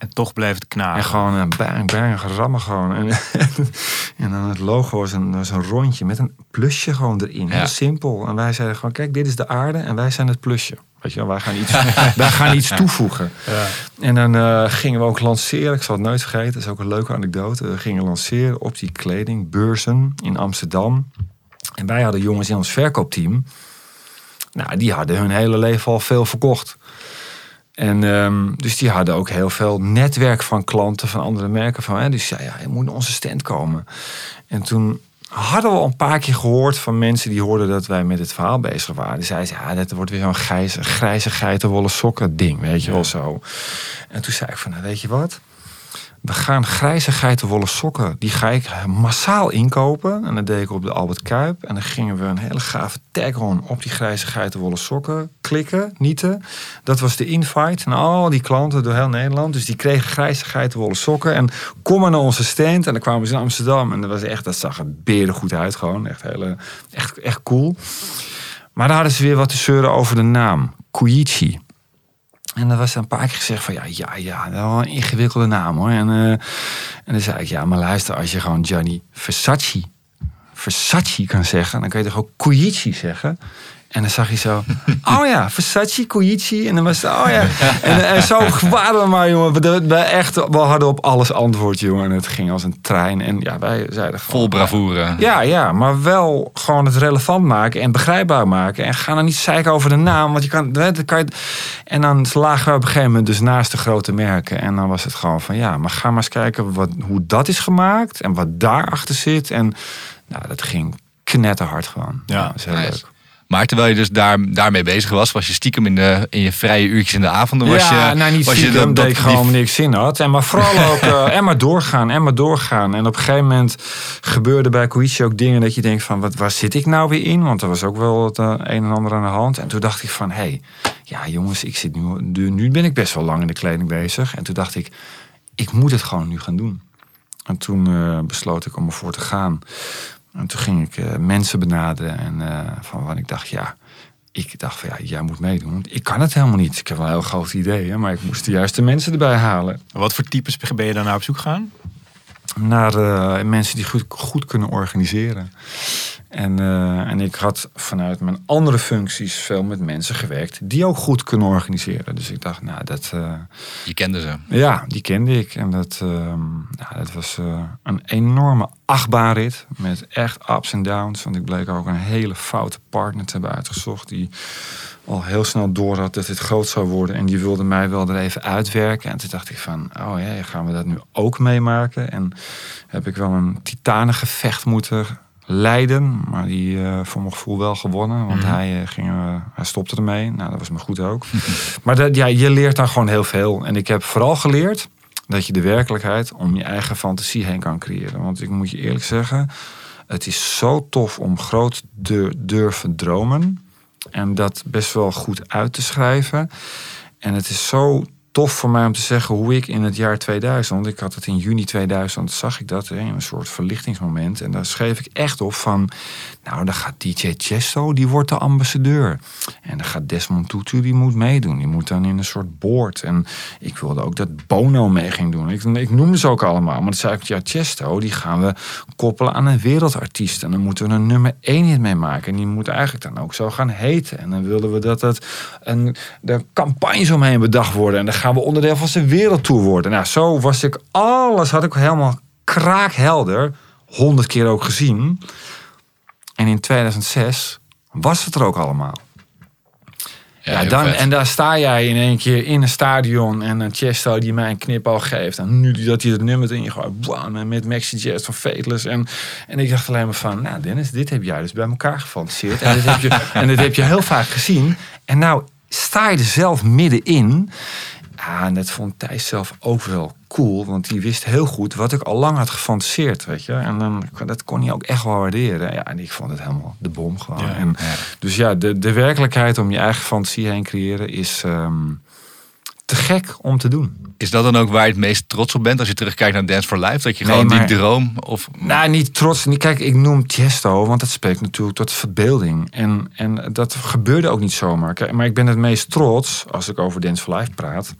En toch bleef het knagen. En gewoon een bang, bang, rammen gewoon. En, en dan het logo was een, was een rondje met een plusje gewoon erin. Ja. Heel simpel. En wij zeiden gewoon, kijk, dit is de aarde en wij zijn het plusje. Weet je wel, wij gaan iets, wij gaan iets toevoegen. Ja. En dan eh, gingen we ook lanceren. Ik zal het nooit vergeten. Dat is ook een leuke anekdote. We gingen lanceren op die kledingbeurzen in Amsterdam. En wij hadden jongens in ons verkoopteam. Nou, die hadden hun hele leven al veel verkocht. En ehm, dus die hadden ook heel veel netwerk van klanten van andere merken. Van, hè, dus zei, ja, je moet naar onze stand komen. En toen hadden we al een paar keer gehoord van mensen die hoorden dat wij met het verhaal bezig waren. Die zeiden, ja, dat wordt weer zo'n grijze, grijze geitenwolle sokken ding, weet je wel zo. En toen zei ik van, nou, weet je wat? We gaan grijze geitenwolle sokken. Die ga ik massaal inkopen. En dat deed ik op de Albert Kuip. En dan gingen we een hele gave tag on op die grijze geitenwolle sokken klikken, nieten. Dat was de invite. En al die klanten door heel Nederland. Dus die kregen grijze geitenwolle sokken. En kom maar naar onze stand. En dan kwamen ze in Amsterdam. En dat was echt, dat zag er beren goed uit gewoon. Echt, hele, echt, echt cool. Maar daar hadden ze weer wat te zeuren over de naam. Koichi. En dan was er een paar keer gezegd van ja, ja, ja, wel een ingewikkelde naam hoor. En, eh, en dan zei ik, ja, maar luister, als je gewoon Gianni Versace, Versace kan zeggen, dan kan je toch ook Koichi zeggen. En dan zag je zo, oh ja, Versace, Koichi. En dan was het, oh ja. En, en zo waren we maar, jongen. We, we, echt, we hadden op alles antwoord, jongen. En het ging als een trein. En ja, wij zeiden gewoon... Vol bravoure. Ja, ja, maar wel gewoon het relevant maken en begrijpbaar maken. En ga dan niet zeiken over de naam. Want je kan, dat kan je, en dan lagen we op een gegeven moment dus naast de grote merken. En dan was het gewoon van ja, maar ga maar eens kijken wat, hoe dat is gemaakt. En wat daarachter zit. En nou, dat ging knetterhard gewoon. Ja, dat is heel nice. leuk. Maar terwijl je dus daar, daarmee bezig was, was je stiekem in, de, in je vrije uurtjes in de avonden. Was ja, je, nou niet was stiekem, je dat, ik gewoon die- ik zin had. En maar vooral ook, eh, en maar doorgaan, en maar doorgaan. En op een gegeven moment gebeurde bij Koichi ook dingen dat je denkt van, wat, waar zit ik nou weer in? Want er was ook wel het eh, een en ander aan de hand. En toen dacht ik van, hé, hey, ja jongens, ik zit nu, nu, nu ben ik best wel lang in de kleding bezig. En toen dacht ik, ik moet het gewoon nu gaan doen. En toen eh, besloot ik om ervoor te gaan. En toen ging ik eh, mensen benaderen en eh, van wat ik dacht, ja, ik dacht van ja, jij moet meedoen. Want ik kan het helemaal niet. Ik heb wel een heel groot idee, maar ik moest de juiste mensen erbij halen. Wat voor types ben je daar naar op zoek gaan? Naar eh, mensen die goed, goed kunnen organiseren. En, eh, en ik had vanuit mijn andere functies veel met mensen gewerkt die ook goed kunnen organiseren. Dus ik dacht, nou, dat, eh, Je kende ze. ja, die kende ik. En dat, ehm, ja, dat was een enorme achtbaanrit met echt ups en downs. Want ik bleek ook een hele foute partner te hebben uitgezocht. Die al heel snel door had dat dit groot zou worden. En die wilde mij wel er even uitwerken. En toen dacht ik van, oh ja, gaan we dat nu ook meemaken? En heb ik wel een titanengevecht moeten leiden. Maar die eh, voor mijn gevoel wel gewonnen. Want hij, eh, ging, eh, hij stopte ermee. Nou, dat was me goed ook. maar dat, ja, je leert daar gewoon heel veel. En ik heb vooral geleerd dat je de werkelijkheid om je eigen fantasie heen kan creëren. Want ik moet je eerlijk zeggen, het is zo tof om groot dur- durven dromen. En dat best wel goed uit te schrijven. En het is zo tof voor mij om te zeggen hoe ik in het jaar 2000, ik had het in juni 2000, zag ik dat, een soort verlichtingsmoment. En daar schreef ik echt op van, nou dan gaat DJ Chesto, die wordt de ambassadeur. En dan gaat Desmond Tutu, die moet meedoen. Die moet dan in een soort board. En ik wilde ook dat Bono mee ging doen. Ik, ik noemde ze ook allemaal. Maar dan zei ik, ja Chesto, die gaan we koppelen aan een wereldartiest. En dan moeten we een nummer 1 hit mee maken. En die moet eigenlijk dan ook zo gaan heten. En dan wilden we dat het een, de campagnes omheen bedacht worden. En dan gaan we onderdeel van zijn wereldtour worden. Nou, zo was ik alles, had ik helemaal kraakhelder. Honderd keer ook gezien. En in 2006 was het er ook allemaal. Ja, dan, en daar sta jij in één keer in een stadion en een Chesto die mij een knipoog geeft. En nu dat hij het nummer erin gooit, met Maxi Jazz van Fateless. En, en ik dacht alleen maar van, nou Dennis, dit heb jij dus bij elkaar gefantaseerd. En dit heb je, en dit heb je heel vaak gezien. En nou sta je er zelf middenin. Ja, en dat vond Thijs zelf ook wel cool. Want die wist heel goed wat ik al lang had gefantaseerd. Weet je? En dan, dat kon hij ook echt wel waarderen. Ja, en ik vond het helemaal de bom gewoon. en, Dus ja, de, de werkelijkheid om je eigen fantasie heen creëren is ehm, te gek om te doen. Is dat dan ook waar je het meest trots op bent als je terugkijkt naar Dance for Life? Dat je gewoon die droom of... Nou, niet trots. Kijk, ik noem Tiesto, want dat spreekt natuurlijk tot verbeelding. En, en dat gebeurde ook niet zomaar. Maar ik ben het meest trots, als ik over Dance for Life praat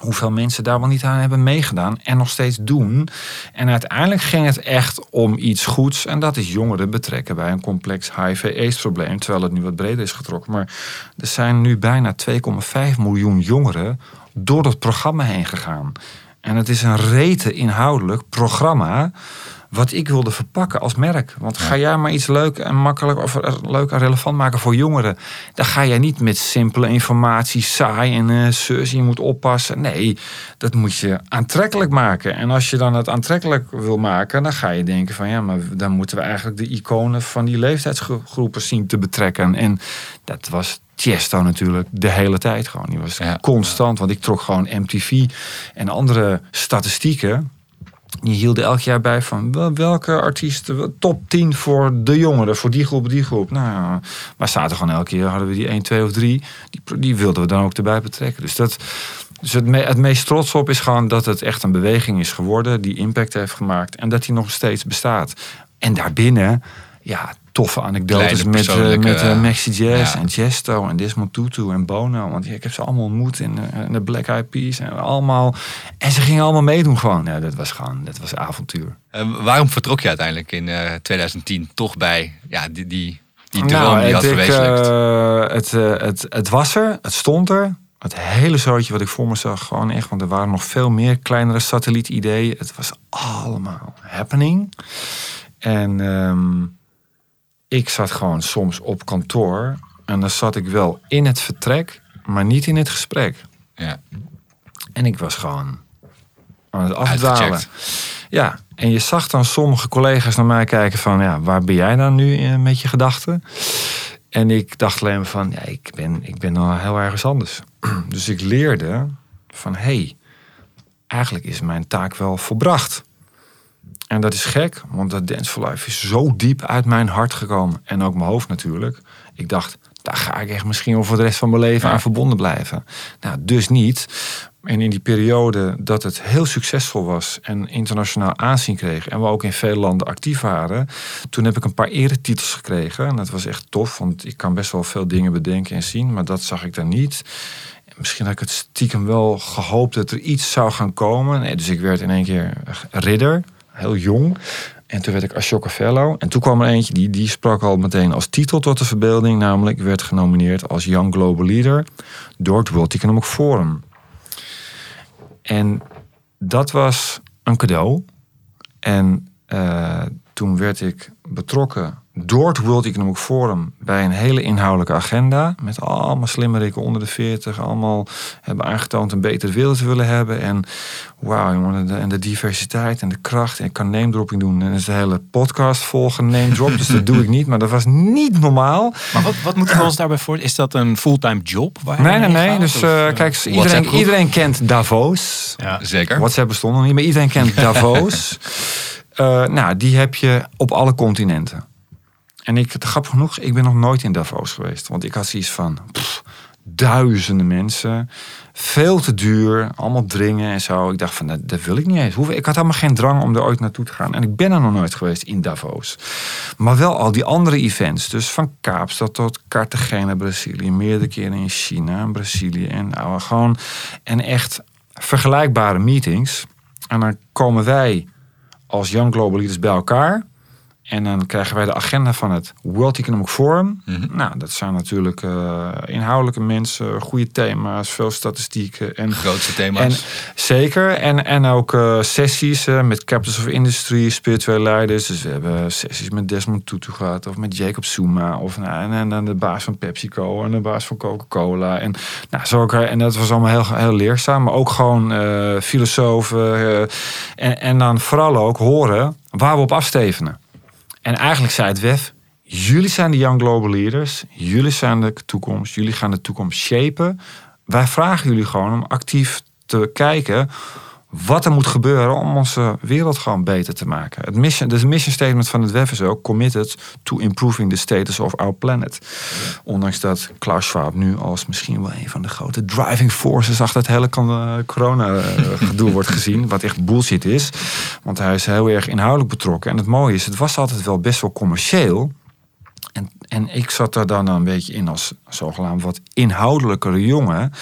hoeveel mensen daar wel niet aan hebben meegedaan en nog steeds doen. En uiteindelijk ging het echt om iets goeds. En dat is jongeren betrekken bij een complex HIV-AIDS-probleem. Terwijl het nu wat breder is getrokken. Maar er zijn nu bijna 2,5 miljoen jongeren door het programma heen gegaan. En het is een rete inhoudelijk programma wat ik wilde verpakken als merk. Want ga jij maar iets leuk en makkelijk of leuk en relevant maken voor jongeren, dan ga jij niet met simpele informatie, saai en uh, zus, je moet oppassen. Nee, dat moet je aantrekkelijk maken. En als je dan het aantrekkelijk wil maken, dan ga je denken van ja, maar dan moeten we eigenlijk de iconen van die leeftijdsgroepen zien te betrekken. En dat was Tiesto natuurlijk de hele tijd gewoon. Die was constant, want ik trok gewoon MTV en andere statistieken die hielden elk jaar bij van welke artiesten, top 10 voor de jongeren, voor die groep, die groep. Nou maar zaten gewoon elke keer, hadden we die 1, 2 of 3, die, die wilden we dan ook erbij betrekken. Dus, dat, dus het, het meest trots op is gewoon dat het echt een beweging is geworden, die impact heeft gemaakt en dat die nog steeds bestaat. En daarbinnen, ja, toffe anekdotes met, uh, met uh, Maxi Jazz en Chesto en Desmond Tutu en Bono. Want ik heb ze allemaal ontmoet in, in de Black Eyed Peas en allemaal. En ze gingen allemaal meedoen gewoon. Ja, dat was gewoon, dat was avontuur. waarom vertrok je uiteindelijk in 2010 toch bij ja, die, die, die droom nou, die had verwezenlijkt? het, het, het was er, het stond er. Het hele zootje wat ik voor me zag, gewoon echt, want er waren nog veel meer kleinere satellietideeën. Het was allemaal happening. En um, ik zat gewoon soms op kantoor en dan zat ik wel in het vertrek, maar niet in het gesprek. Ja. En ik was gewoon aan het afdwalen. Ja, en je zag dan sommige collega's naar mij kijken van, ja, waar ben jij dan nu eh, met je gedachten? En ik dacht alleen maar van, ja, ik ben, ik ben al heel ergens anders. Dus ik leerde van, hé, hey, eigenlijk is mijn taak wel volbracht. En dat is gek, want dat Dance for Life is zo diep uit mijn hart gekomen. En ook mijn hoofd natuurlijk. Ik dacht, daar ga ik echt misschien over de rest van mijn leven aan verbonden blijven. Nou, dus niet. En in die periode dat het heel succesvol was en internationaal aanzien kreeg en we ook in veel landen actief waren, toen heb ik een paar eretitels gekregen. En dat was echt tof, want ik kan best wel veel dingen bedenken en zien, maar dat zag ik dan niet. Misschien had ik het stiekem wel gehoopt dat er iets zou gaan komen. Nee, dus ik werd in één keer ridder heel jong. En toen werd ik Ashoka Fellow. En toen kwam er eentje, die, die sprak al meteen als titel tot de verbeelding. Namelijk werd genomineerd als Young Global Leader door het World Economic Forum. En dat was een cadeau. En uh, toen werd ik betrokken door het World Economic Forum bij een hele inhoudelijke agenda. Met allemaal slimmerikken onder de 40. Allemaal hebben aangetoond een betere wereld te willen hebben. En wauw, jongen, en de diversiteit en de kracht. En ik kan name dropping doen. En is de hele podcast volgen name drop. dus dat doe ik niet. Maar dat was niet normaal. Maar wat, wat moeten we ons daarbij voor? Is dat een fulltime job? Waar nee, nee, nee. Dus uh, kijk, iedereen, iedereen kent Davos. Ja, zeker. WhatsApp bestond nog niet, maar iedereen kent Davos. uh, nou, die heb je op alle continenten. En ik, grappig genoeg, ik ben nog nooit in Davos geweest. Want ik had zoiets van, duizenden mensen. Veel te duur, allemaal dringen en zo. Ik dacht van, dat, dat wil ik niet eens. Ik had helemaal geen drang om er ooit naartoe te gaan. En ik ben er nog nooit geweest in Davos. Maar wel al die andere events. Dus van Kaapstad tot Cartagena, Brazilië. Meerdere keren in China en Brazilië. En, gewoon, en echt vergelijkbare meetings. En dan komen wij als Young Global Leaders bij elkaar. En dan krijgen wij de agenda van het World Economic Forum. Mhm. Nou, dat zijn natuurlijk uh, inhoudelijke mensen, goede thema's, veel statistieken. En, Grootste thema's. En, zeker. En, en ook uh, sessies uh, met Captains of Industry, spirituele leiders. Dus we hebben sessies met Desmond Tutu gehad, of met Jacob Zuma. Of, nou, en, dan de baas van PepsiCo en de baas van Coca-Cola. En, nou, zo en dat was allemaal heel, heel leerzaam. Maar ook gewoon filosofen. en, en dan vooral ook horen waar we op afstevenen. En eigenlijk zei het WEF, jullie zijn de Young Global Leaders, jullie zijn de toekomst, jullie gaan de toekomst shapen. Wij vragen jullie gewoon om actief te kijken wat er moet gebeuren om onze wereld gewoon beter te maken. Het mission, de mission statement van het WEF is ook committed to improving the status of our planet. Ondanks dat Klaus Schwab nu als misschien wel een van de grote driving forces achter het hele eh, corona-gedoe wordt gezien, wat echt bullshit is. Want hij is heel erg inhoudelijk betrokken. En het mooie is, het was altijd wel best wel commercieel. En, en ik zat daar dan een beetje in als zogenaamd wat inhoudelijkere jongen.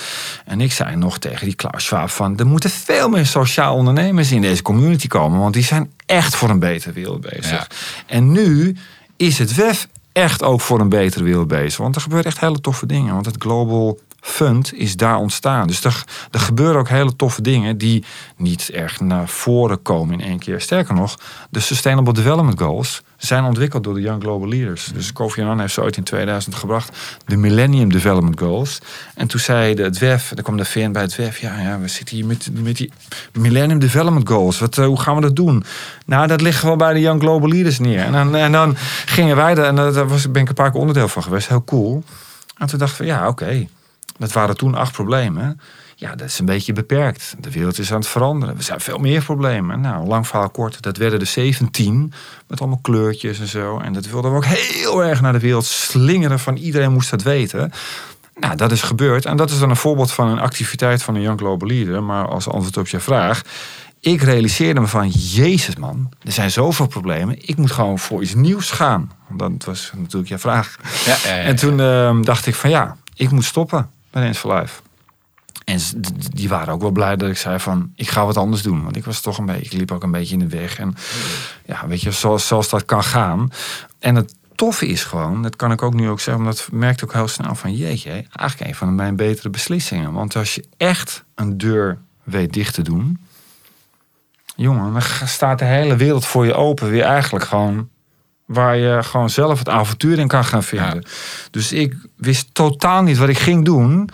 En ik zei nog tegen die Klaus Schwab van... er moeten veel meer sociaal ondernemers in deze community komen... want die zijn echt voor een betere wereld bezig. En nu is het WEF echt ook voor een betere wereld bezig. Want er gebeuren echt hele toffe dingen. Want het Global Fund is daar ontstaan. Dus er, er gebeuren ook hele toffe dingen die niet erg naar voren komen in één keer. Sterker nog, de Sustainable Development Goals zijn ontwikkeld door de Young Global Leaders. Dus Kofi Annan heeft ze ooit in 2000 gebracht, de Millennium Development Goals. En toen zei de, het WEF, er kwam de VN bij het WEF, ja, ja we zitten hier met, met die Millennium Development Goals. Wat, uh, hoe gaan we dat doen? Nou, dat ligt gewoon bij de Young Global Leaders neer. En dan, en dan gingen wij daar, en daar was, ben ik een paar keer onderdeel van geweest, heel cool. En toen dachten we, ja, oké. Dat waren toen acht problemen. Ja, dat is een beetje beperkt. De wereld is aan het veranderen. Er zijn veel meer problemen. Nou, lang verhaal kort, dat werden de 17 met allemaal kleurtjes en zo. En dat wilden we ook heel erg naar de wereld slingeren van iedereen moest dat weten. Nou, dat is gebeurd. En dat is dan een voorbeeld van een activiteit van een Young Global Leader. Maar als antwoord op je vraag. Ik realiseerde me van, jezus man, er zijn zoveel problemen. Ik moet gewoon voor iets nieuws gaan. Dat was natuurlijk je vraag. Ja, ja, ja, en toen uh, dacht ik van ja, ik moet stoppen bij Eens for Life. En die waren ook wel blij dat ik zei van, ik ga wat anders doen. Want ik was toch een beetje, ik liep ook een beetje in de weg. En ja, weet je, zoals, zoals dat kan gaan. En het toffe is gewoon, dat kan ik ook nu ook zeggen, omdat merkte ook heel snel van, jeetje, eigenlijk een van mijn betere beslissingen. Want als je echt een deur weet dicht te doen, jongen, dan staat de hele wereld voor je open weer eigenlijk gewoon waar je gewoon zelf het avontuur in kan gaan vinden. Dus ik wist totaal niet wat ik ging doen.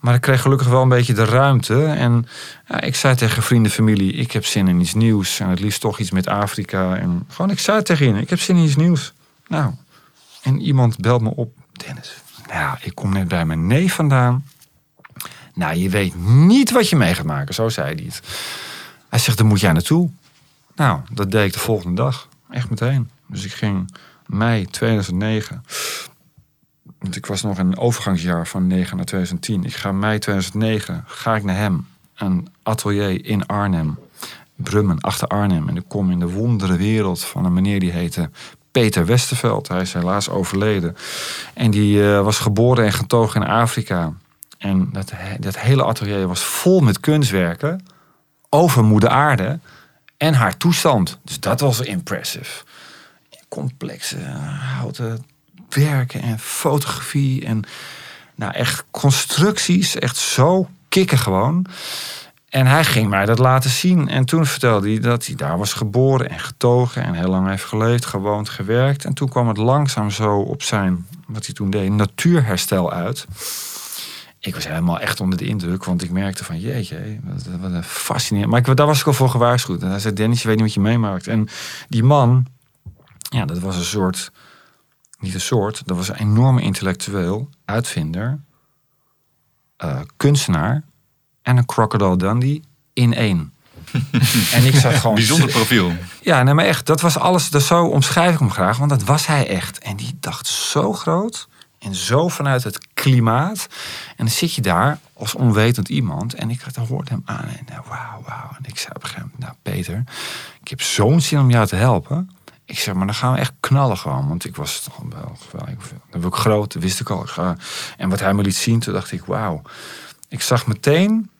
Maar ik kreeg gelukkig wel een beetje de ruimte. En ja, ik zei tegen vrienden, familie, ik heb zin in iets nieuws. En het liefst toch iets met Afrika. En gewoon, ik zei tegen hen, ik heb zin in iets nieuws. Nou, en iemand belt me op. Dennis, nou, ik kom net bij mijn neef vandaan. Nou, je weet niet wat je mee gaat maken, zo zei hij het. Hij zegt, daar moet jij naartoe. Nou, dat deed ik de volgende dag. Echt meteen. Dus ik ging mei 2009. Want ik was nog in een overgangsjaar van 9 naar 2010. Ik ga mei 2009 ga ik naar hem. Een atelier in Arnhem. Brummen, achter Arnhem. En ik kom in de wondere wereld van een meneer die heette Peter Westerveld. Hij is helaas overleden. En die eh, was geboren en getogen in Afrika. En dat, dat hele atelier was vol met kunstwerken over moeder aarde en haar toestand. Dus dat was impressive complexe houten werken en fotografie en nou echt constructies, echt zo kicken gewoon. En hij ging mij dat laten zien. En toen vertelde hij dat hij daar was geboren en getogen en heel lang heeft geleefd, gewoond, gewerkt. En toen kwam het langzaam zo op zijn, wat hij toen deed, natuurherstel uit. Ik was helemaal echt onder de indruk, want ik merkte van jeetje, wat, wat een fascinerend. Maar ik, daar was ik al voor gewaarschuwd. En hij zei, Dennis, je weet niet wat je meemaakt. En die man, ja, dat was een soort, niet een soort, dat was een enorme intellectueel, uitvinder, uh, kunstenaar en een Crocodile Dundee in één. en ik zag gewoon. Bijzonder profiel. Ja, nee, maar echt, dat was alles. Dat zo omschrijf ik hem graag, want dat was hij echt. En die dacht zo groot en zo vanuit het klimaat. En dan zit je daar als onwetend iemand. En ik hoorde hem aan en nou, wauw, wauw. En ik zei op een gegeven moment, nou Peter, ik heb zo'n zin om jou te helpen. Ik zeg, maar dan gaan we echt knallen gewoon. Want ik was toch wel, dan wil ik groot, dat wist ik al. en wat hij me liet zien, toen dacht ik, wauw. Ik zag meteen,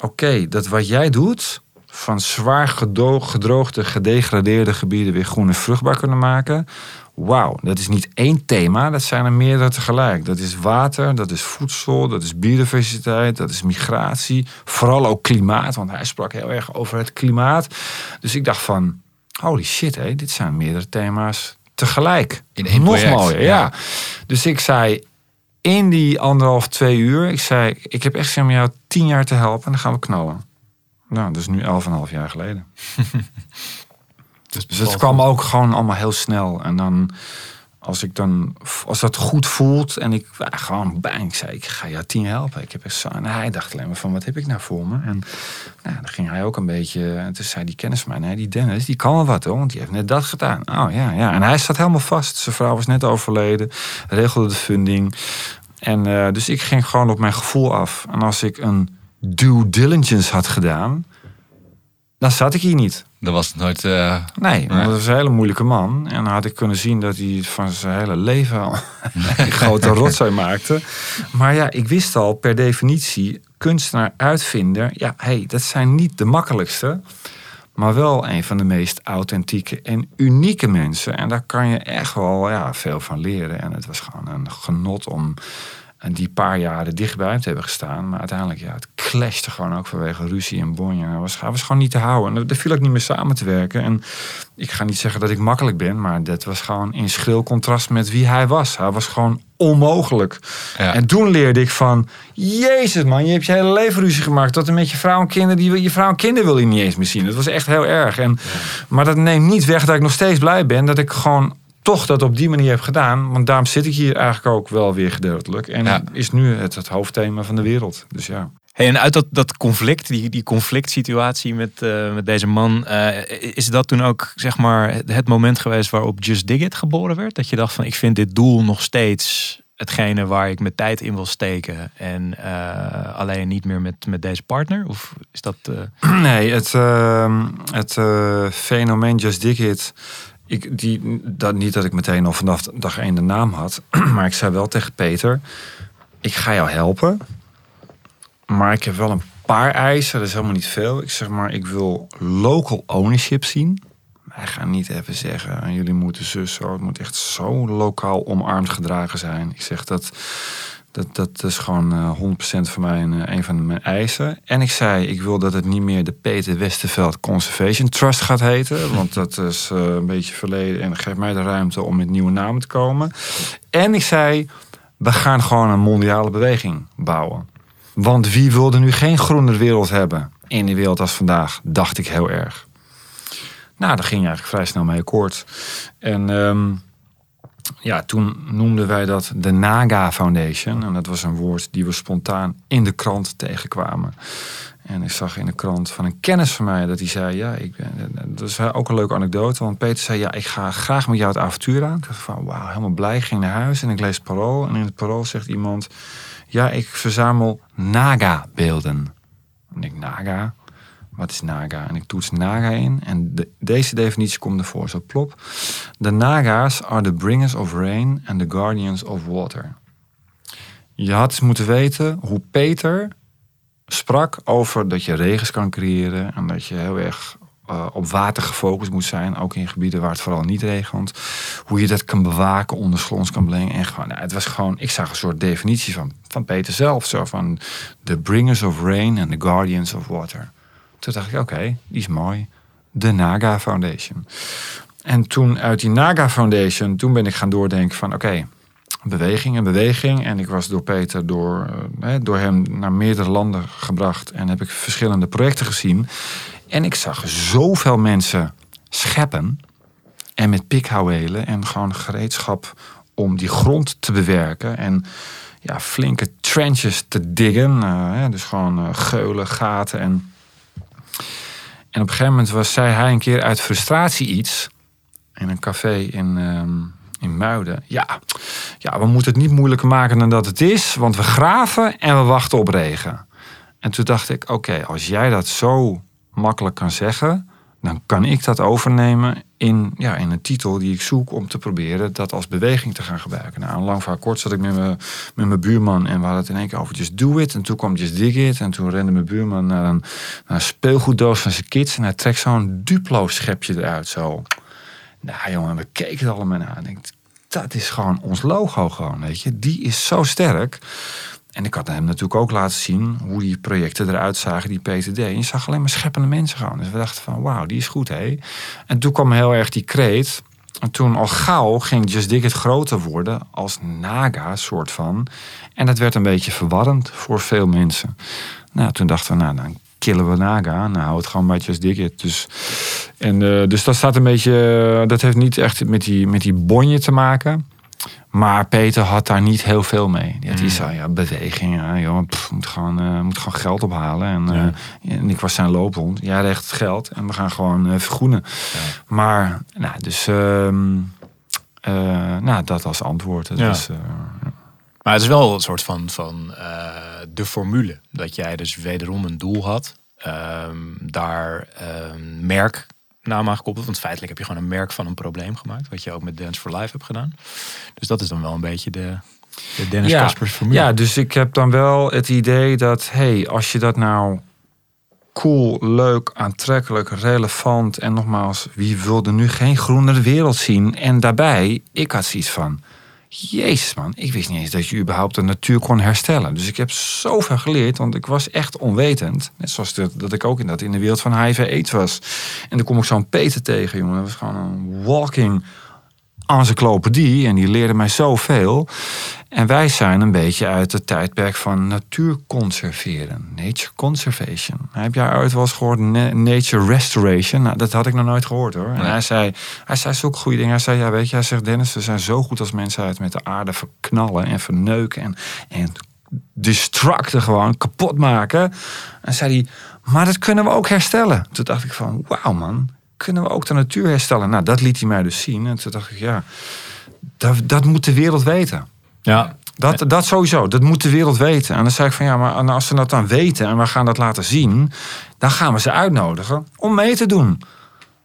oké, dat wat jij doet, van zwaar gedroogde, gedegradeerde gebieden weer groen en vruchtbaar kunnen maken. Wauw, dat is niet één thema, dat zijn er meerdere tegelijk. Dat is water, dat is voedsel, dat is biodiversiteit, dat is migratie. Vooral ook klimaat, want hij sprak heel erg over het klimaat. Dus ik dacht van, holy shit, hé, dit zijn meerdere thema's tegelijk. In één Nog mooier, ja. Dus ik zei, in die anderhalf, twee uur, ik zei, ik heb echt zin om jou tien jaar te helpen en dan gaan we knallen. Nou, dus nu elf en een half jaar geleden. dus, dus het kwam ook gewoon allemaal heel snel. En dan, als ik dan, als dat goed voelt en ik ja, gewoon bang, zei, ik ga jou tien helpen. Ik heb zo, en hij dacht alleen maar van, wat heb ik nou voor me? En nou, dan ging hij ook een beetje, en toen zei die kennis van mij, nee, die Dennis, die kan wel wat hoor, want die heeft net dat gedaan. Oh ja, ja. En hij zat helemaal vast. Zijn vrouw was net overleden, regelde de funding. En uh, dus ik ging gewoon op mijn gevoel af. En als ik een due diligence had gedaan, dan zat ik hier niet. Dan was het nooit. Uh... Nee, dat was een hele moeilijke man. En dan had ik kunnen zien dat hij van zijn hele leven al een grote rotzooi maakte. Maar ja, ik wist al per definitie, kunstenaar, uitvinder, ja, hey, dat zijn niet de makkelijkste. Maar wel een van de meest authentieke en unieke mensen. En daar kan je echt wel ja, veel van leren. En het was gewoon een genot om en die paar jaren dichtbij hebben gestaan. Maar uiteindelijk, ja, het clashte gewoon ook vanwege ruzie en bonje. Hij was, was gewoon niet te houden. En daar viel ik niet meer samen te werken. En ik ga niet zeggen dat ik makkelijk ben, maar dat was gewoon in schril contrast met wie hij was. Hij was gewoon onmogelijk. Ja. En toen leerde ik van, jezus man, je hebt je hele leven ruzie gemaakt. Tot en met je vrouw en kinderen, die, je vrouw en kinderen wil je niet eens meer zien. Dat was echt heel erg. En, Maar dat neemt niet weg dat ik nog steeds blij ben dat ik gewoon toch dat op die manier heb gedaan. Want daarom zit ik hier eigenlijk ook wel weer gedeeltelijk. En is nu het, het hoofdthema van de wereld. Dus ja. Hey, en uit dat, dat conflict, die, die conflict situatie met, uh, met deze man, uh, is dat toen ook zeg maar het moment geweest waarop Just Dig It geboren werd? Dat je dacht van ik vind dit doel nog steeds hetgene waar ik mijn tijd in wil steken en uh, alleen niet meer met, met deze partner? Of is dat... Nee, het, ehm, het fenomeen Just Dig It ik, die, dat, niet dat ik meteen al vanaf dag één de naam had. Maar ik zei wel tegen Peter: Ik ga jou helpen. Maar ik heb wel een paar eisen. Dat is helemaal niet veel. Ik zeg maar: Ik wil local ownership zien. Wij gaan niet even zeggen: Jullie moeten zus zo. Het moet echt zo lokaal omarmd gedragen zijn. Ik zeg dat dat, dat is gewoon uh, eh, 100% voor mij een, eh, een van mijn eisen. En ik zei, ik wil dat het niet meer de Peter Westerveld Conservation Trust gaat heten. Want dat is uh, een beetje verleden en geeft mij de ruimte om met nieuwe namen te komen. En ik zei, we gaan gewoon een mondiale beweging bouwen. Want wie wilde nu geen groener wereld hebben in de wereld als vandaag, dacht ik heel erg. Nou, daar ging je eigenlijk vrij snel mee akkoord. En... Um, ja, toen noemden wij dat de Naga Foundation. En dat was een woord die we spontaan in de krant tegenkwamen. En ik zag in de krant van een kennis van mij dat hij zei: Ja, ik ben, dat is ook een leuke anekdote. Want Peter zei: Ja, ik ga graag met jou het avontuur aan. Ik dacht van: Wauw, helemaal blij. Ging naar huis en ik lees parool. En in het parool zegt iemand: Ja, ik verzamel Naga-beelden. En ik: Naga? Wat is Naga? En ik toets Naga in. En de, deze definitie komt ervoor, zo plop. De Naga's are the bringers of rain and the guardians of water. Je had moeten weten hoe Peter sprak over dat je regens kan creëren. En dat je heel erg uh, op water gefocust moet zijn. Ook in gebieden waar het vooral niet regent. Hoe je dat kan bewaken, ondergronds kan brengen. En gewoon, nou, het was gewoon, ik zag een soort definitie van, van Peter zelf. Zo van the bringers of rain and the guardians of water. Toen dacht ik, oké, die is mooi. De Naga Foundation. En toen uit die Naga Foundation, toen ben ik gaan doordenken van oké, beweging en beweging. En ik was door Peter, door, eh, door hem naar meerdere landen gebracht. En heb ik verschillende projecten gezien. En ik zag zoveel mensen scheppen. En met pikhouwelen en gewoon gereedschap om die grond te bewerken. En ja, flinke trenches te diggen. Uh, dus gewoon uh, geulen, gaten en en op een gegeven moment was, zei hij een keer uit frustratie iets in een café in, ehm, in Muiden. Ja, ja, we moeten het niet moeilijker maken dan dat het is. Want we graven en we wachten op regen. En toen dacht ik, oké, als jij dat zo makkelijk kan zeggen, dan kan ik dat overnemen in, ja, in een titel die ik zoek om te proberen dat als beweging te gaan gebruiken. Nou, lang vaak kort zat ik met mijn, met mijn buurman en we hadden het in één keer over Just Do It. En toen kwam Just Dig It. En toen rende mijn buurman naar een, een speelgoeddoos van zijn kids en hij trekt zo'n Duplo schepje eruit zo. Nou jongen, we keken er allemaal naar. En ik dat is gewoon ons logo gewoon, weet je. Die is zo sterk. En ik had hem natuurlijk ook laten zien hoe die projecten eruit zagen, die PTD. En je zag alleen maar scheppende mensen gaan. Dus we dachten van, wauw, die is goed, hé. En toen kwam heel erg die kreet. En toen al gauw ging Just Dig het groter worden als Naga, soort van. En dat werd een beetje verwarrend voor veel mensen. Nou, toen dachten we, nou, dan killen we Naga. Nou, het gewoon bij Just It. Dus, en, uh, dus dat staat een beetje, dat heeft niet echt met die, met die bonje te maken. Maar Peter had daar niet heel veel mee. Die, had, die mm. zei, ja, joh, pff, moet, gewoon, uh, moet gewoon geld ophalen. En, ja. uh, en ik was zijn loophond. Jij recht het geld en we gaan gewoon uh, vergroenen. Ja. Maar, nou, dus, uh, nou, dat als antwoord. Dat ja. was, maar het is wel een soort van, van de formule. Dat jij dus wederom een doel had. Ehm, daar ehm, merk naam aangekoppeld. Want feitelijk heb je gewoon een merk van een probleem gemaakt. Wat je ook met Dance for Life hebt gedaan. Dus dat is dan wel een beetje de, de Dennis ja, Kaspers formule. Ja, dus ik heb dan wel het idee dat... hey, als je dat nou cool, leuk, aantrekkelijk, relevant... en nogmaals, wie wilde nu geen groenere wereld zien? En daarbij, ik had zoiets van... Jezus man, ik wist niet eens dat je überhaupt de natuur kon herstellen. Dus ik heb zoveel geleerd, want ik was echt onwetend. Net zoals dat, ik ook in, dat in de wereld van HIV AIDS was. En dan kom ik zo'n Peter tegen, jongen. Dat was gewoon een walking encyclopedie. En die leerde mij zoveel. En wij zijn een beetje uit het tijdperk van natuur conserveren. Nature conservation. Heb jij ooit wel eens gehoord nature restoration? Nou, dat had ik nog nooit gehoord hoor. En hij zei, hij zei zulke goede dingen. Hij zei, ja weet je, hij zegt Dennis, we zijn zo goed als mensheid met de aarde verknallen en verneuken. En, en destructen gewoon, kapot maken. En zei hij, maar dat kunnen we ook herstellen. Toen dacht ik van, wauw man, kunnen we ook de natuur herstellen? Nou, dat liet hij mij dus zien. En toen dacht ik, ja, dat, dat moet de wereld weten. Ja. Dat, dat sowieso, dat moet de wereld weten. En dan zei ik van ja, maar als ze dat dan weten en we gaan dat laten zien, dan gaan we ze uitnodigen om mee te doen.